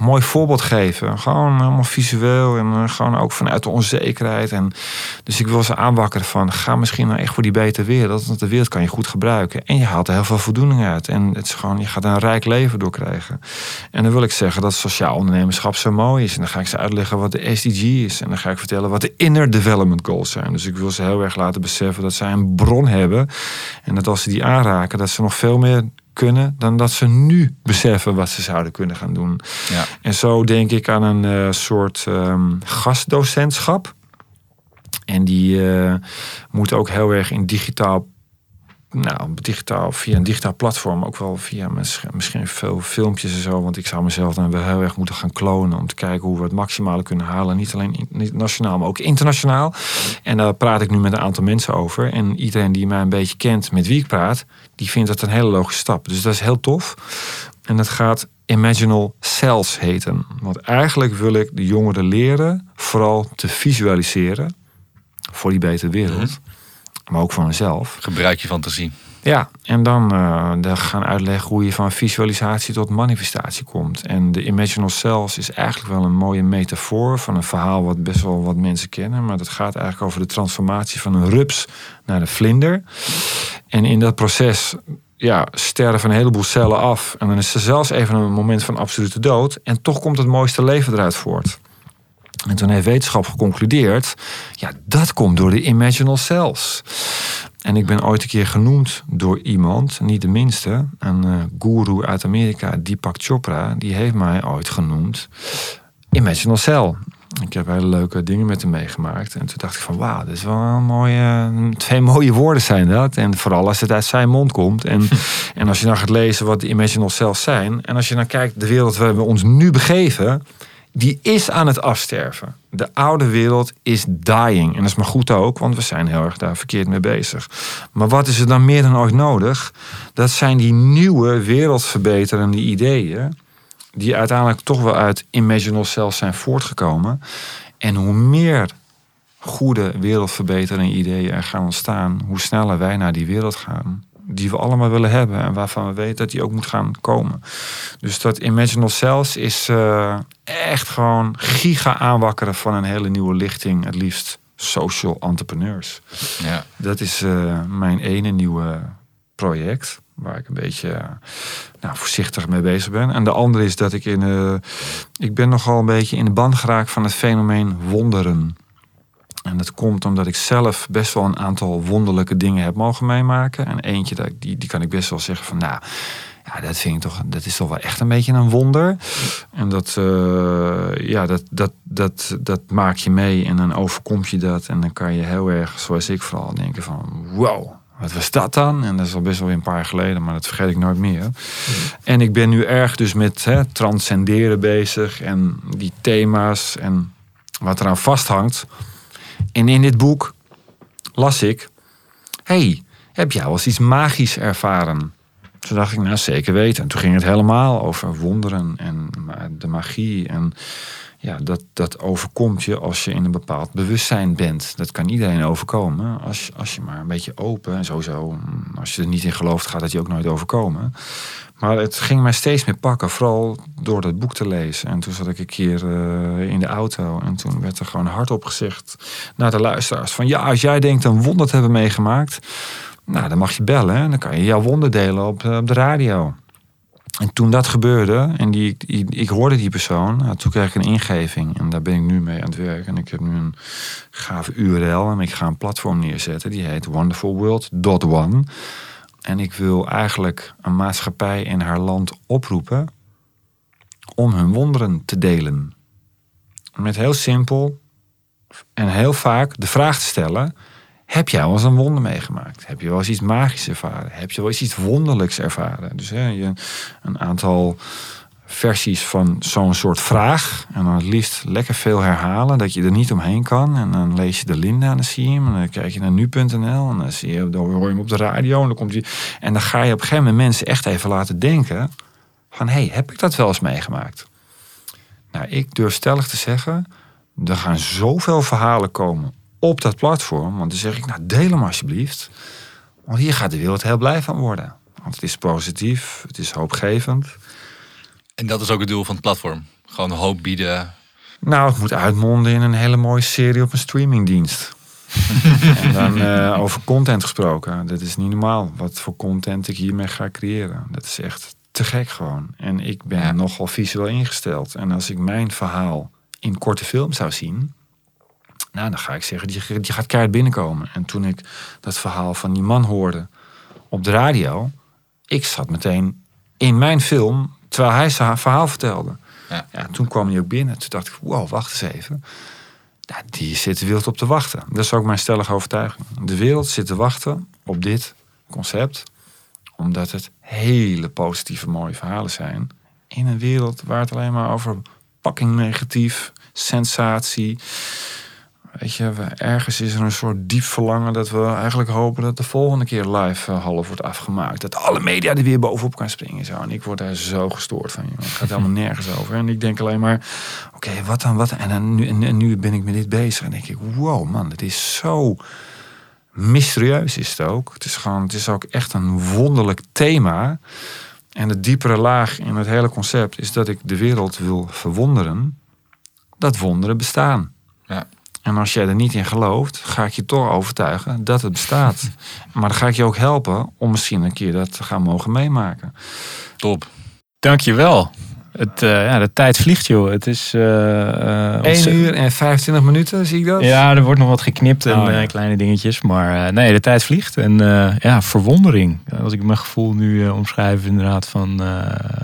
mooi voorbeeld geven. Gewoon helemaal visueel en uh, gewoon ook vanuit de onzekerheid. En, dus ik wil ze aanwakkeren van ga misschien nou echt voor die betere wereld. Want de wereld kan je goed gebruiken. En je haalt er heel veel voldoening uit. En het is gewoon, je gaat een rijk leven door krijgen. En dan wil ik zeggen dat sociaal ondernemerschap zo mooi is. En dan ga ik ze uitleggen wat de SDG is. En dan ga ik vertellen wat de Inner Development Goals zijn. Dus ik wil ze heel erg laten beseffen dat zij een bron hebben. En dat als ze die aanraken, dat ze nog veel meer kunnen dan dat ze nu beseffen wat ze zouden kunnen gaan doen. Ja. En zo denk ik aan een uh, soort um, gastdocentschap. En die uh, moet ook heel erg in digitaal nou, digitaal, via een digitaal platform, ook wel via misschien veel filmpjes en zo. Want ik zou mezelf dan wel heel erg moeten gaan klonen om te kijken hoe we het maximale kunnen halen. Niet alleen nationaal, maar ook internationaal. En daar praat ik nu met een aantal mensen over. En iedereen die mij een beetje kent met wie ik praat, die vindt dat een hele logische stap. Dus dat is heel tof. En dat gaat Imaginal Cells heten. Want eigenlijk wil ik de jongeren leren vooral te visualiseren voor die betere wereld. Mhm maar ook voor mezelf. Gebruik je fantasie. Ja, en dan uh, gaan uitleggen hoe je van visualisatie tot manifestatie komt. En de Imaginal Cells is eigenlijk wel een mooie metafoor van een verhaal wat best wel wat mensen kennen. Maar dat gaat eigenlijk over de transformatie van een rups naar een vlinder. En in dat proces ja, sterven een heleboel cellen af. En dan is er zelfs even een moment van absolute dood. En toch komt het mooiste leven eruit voort. En toen heeft wetenschap geconcludeerd, ja, dat komt door de imaginal cells. En ik ben ooit een keer genoemd door iemand, niet de minste, een uh, guru uit Amerika, Deepak Chopra, die heeft mij ooit genoemd imaginal cell. Ik heb hele leuke dingen met hem meegemaakt. En toen dacht ik van wauw, dat is wel een mooie, twee mooie woorden zijn dat. En vooral als het uit zijn mond komt. En, en als je dan gaat lezen wat de imaginal cells zijn. En als je dan kijkt de wereld waar we ons nu begeven die is aan het afsterven. De oude wereld is dying. En dat is maar goed ook, want we zijn heel erg daar verkeerd mee bezig. Maar wat is er dan meer dan ooit nodig? Dat zijn die nieuwe wereldverbeterende ideeën. Die uiteindelijk toch wel uit Imaginal Cells zijn voortgekomen. En hoe meer goede wereldverbeterende ideeën er gaan ontstaan, hoe sneller wij naar die wereld gaan die we allemaal willen hebben en waarvan we weten dat die ook moet gaan komen. Dus dat Imaginal Cells is uh, echt gewoon giga aanwakkeren van een hele nieuwe lichting, het liefst social entrepreneurs. Ja. Dat is uh, mijn ene nieuwe project waar ik een beetje nou, voorzichtig mee bezig ben. En de andere is dat ik in, uh, ik ben nogal een beetje in de band geraakt van het fenomeen wonderen. En dat komt omdat ik zelf best wel een aantal wonderlijke dingen heb mogen meemaken. En eentje, dat, die, die kan ik best wel zeggen van nou, ja, dat vind ik toch, dat is toch wel echt een beetje een wonder. En dat, uh, ja, dat, dat, dat, dat maak je mee en dan overkomt je dat. En dan kan je heel erg, zoals ik vooral, denken van wow, wat was dat dan? En dat is al best wel weer een paar jaar geleden, maar dat vergeet ik nooit meer. En ik ben nu erg dus met hè, transcenderen bezig en die thema's en wat eraan vasthangt. En in dit boek las ik: hey, heb jij wel eens iets magisch ervaren? Toen dacht ik, nou zeker weten. En toen ging het helemaal over wonderen en de magie. En ja, dat, dat overkomt je als je in een bepaald bewustzijn bent. Dat kan iedereen overkomen. Als, als je maar een beetje open en sowieso, als je er niet in gelooft, gaat dat je ook nooit overkomen. Maar het ging mij steeds meer pakken, vooral door dat boek te lezen. En toen zat ik een keer uh, in de auto en toen werd er gewoon hardop gezegd naar de luisteraars: van ja, als jij denkt een wonder te hebben meegemaakt, nou dan mag je bellen en dan kan je jouw wonder delen op, eh, op de radio. En toen dat gebeurde en die, ik hoorde die persoon, nou, toen kreeg ik een ingeving en daar ben ik nu mee aan het werk. En ik heb nu een gave URL en ik ga een platform neerzetten die heet wonderfulworld.one. En ik wil eigenlijk een maatschappij in haar land oproepen om hun wonderen te delen. Met heel simpel en heel vaak de vraag te stellen: heb jij wel eens een wonder meegemaakt? Heb je wel eens iets magisch ervaren? Heb je wel eens iets wonderlijks ervaren? Dus hè, je, een aantal versies van zo'n soort vraag. En dan het liefst lekker veel herhalen, dat je er niet omheen kan. En dan lees je de Linda en dan zie je hem. En dan kijk je naar nu.nl en dan, zie je, hoor je hem op de radio. En dan, komt hij, en dan ga je op een gegeven moment mensen echt even laten denken... van, hé, hey, heb ik dat wel eens meegemaakt? Nou, ik durf stellig te zeggen... er gaan zoveel verhalen komen op dat platform. Want dan zeg ik, nou, deel hem alsjeblieft. Want hier gaat de wereld heel blij van worden. Want het is positief, het is hoopgevend... En dat is ook het doel van het platform. Gewoon hoop bieden. Nou, het moet uitmonden in een hele mooie serie op een streamingdienst. en dan uh, over content gesproken. Dat is niet normaal wat voor content ik hiermee ga creëren. Dat is echt te gek gewoon. En ik ben ja. nogal visueel ingesteld. En als ik mijn verhaal in korte film zou zien, nou, dan ga ik zeggen, die, die gaat keihard binnenkomen. En toen ik dat verhaal van die man hoorde op de radio, ik zat meteen in mijn film terwijl hij zijn verhaal vertelde. Ja. ja. toen kwam hij ook binnen. Toen dacht ik, wow, wacht eens even. Die zit de wereld op te wachten. Dat is ook mijn stellige overtuiging. De wereld zit te wachten op dit concept. Omdat het hele positieve, mooie verhalen zijn. In een wereld waar het alleen maar over pakking negatief, sensatie, Weet je, ergens is er een soort diep verlangen dat we eigenlijk hopen dat de volgende keer live uh, half wordt afgemaakt. Dat alle media er weer bovenop kan springen. Zo. En ik word daar zo gestoord van. Het gaat helemaal nergens over. En ik denk alleen maar, oké, wat dan, wat En, dan nu, en, nu ben ik met dit bezig. En denk ik, wow man, het is zo mysterieus is het ook. Het is gewoon, het is ook echt een wonderlijk thema. En de diepere laag in het hele concept is dat ik de wereld wil verwonderen. Dat wonderen bestaan. Ja. En als jij er niet in gelooft, ga ik je toch overtuigen dat het bestaat. maar dan ga ik je ook helpen om misschien een keer dat te gaan mogen meemaken. Top. Dankjewel. Het, uh, ja, de tijd vliegt, joh. Het is. Uh, 1 uur en 25 minuten, zie ik dat? Ja, er wordt nog wat geknipt en oh, kleine dingetjes. Maar nee, de tijd vliegt. En ja, verwondering. Als ik mijn gevoel nu omschrijf, inderdaad, van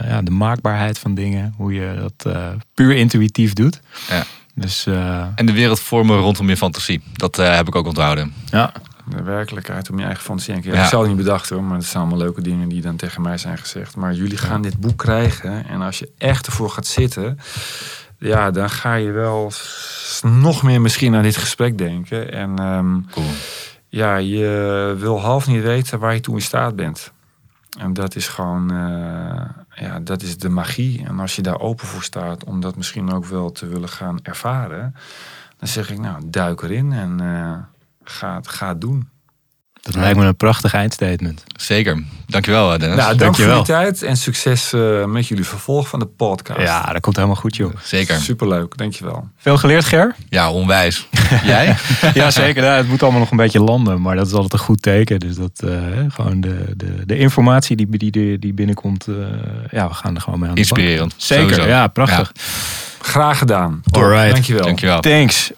ja, de maakbaarheid van dingen. Hoe je dat puur intuïtief doet. Ja. Dus, uh... En de wereld vormen rondom je fantasie. Dat uh, heb ik ook onthouden. Ja. De werkelijkheid om je eigen fantasie. Ja. Ik zou het niet bedacht hoor, maar het zijn allemaal leuke dingen die dan tegen mij zijn gezegd. Maar jullie gaan dit boek krijgen. En als je echt ervoor gaat zitten, ja, dan ga je wel nog meer misschien aan dit gesprek denken. En um, cool. ja, je wil half niet weten waar je toe in staat bent. En dat is gewoon, uh, ja, dat is de magie. En als je daar open voor staat om dat misschien ook wel te willen gaan ervaren, dan zeg ik, nou, duik erin en uh, ga, ga het doen. Dat lijkt me een prachtig eindstatement. Zeker. Dankjewel, eh, Dennis. Nou, dank Dankjewel. voor je tijd en succes uh, met jullie vervolg van de podcast. Ja, dat komt helemaal goed, joh. Zeker. Superleuk, dankjewel. Veel geleerd, Ger? Ja, onwijs. Jij? ja, zeker. Nou, het moet allemaal nog een beetje landen, maar dat is altijd een goed teken. Dus dat uh, gewoon de, de, de informatie die, die, die binnenkomt, uh, ja, we gaan er gewoon mee aan de Inspirerend. Zeker, Sowieso. ja, prachtig. Ja. Graag gedaan. Alright. Dankjewel. Dankjewel. Thanks. Uh,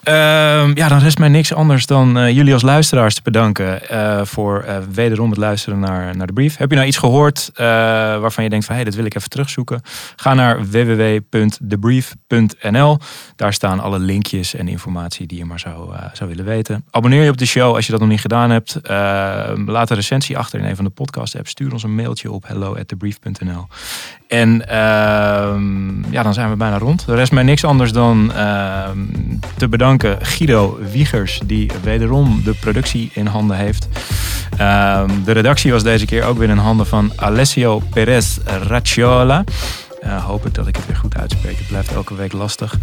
ja, dan rest mij niks anders dan uh, jullie als luisteraars te bedanken uh, voor wederom het luisteren naar, naar de brief. Heb je nou iets gehoord waarvan je denkt van hé, hey, dat wil ik even terugzoeken? Ga naar www.debrief.nl. Daar staan alle linkjes en informatie die je maar zou, zou willen weten. Abonneer je op de show als je dat nog niet gedaan hebt. laat een recensie achter in een van de podcast apps. Stuur ons een mailtje op hello@debrief.nl. En ehm, ja, dan zijn we bijna rond. De rest mij niks anders dan ehm, te bedanken Guido Wiegers, die wederom de productie in handen heeft. Ehm, de redactie was deze keer ook weer in handen van Alessio Perez Racciola. Uh, hoop ik dat ik het weer goed uitspreek. Het blijft elke week lastig. Uh,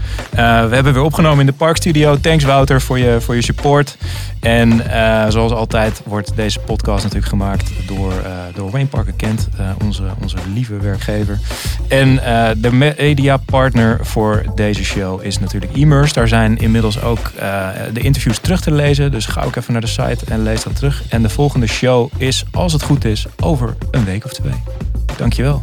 we hebben weer opgenomen in de Parkstudio. Thanks Wouter voor je, voor je support. En uh, zoals altijd wordt deze podcast natuurlijk gemaakt door, door Wayne Parker Kent, onze, onze lieve werkgever. En de media partner voor deze show is natuurlijk Immers. Daar zijn inmiddels ook de interviews terug te lezen. Dus ga ook even naar de site en lees dat terug. En de volgende show is, als het goed is, over een week of twee. Dankjewel.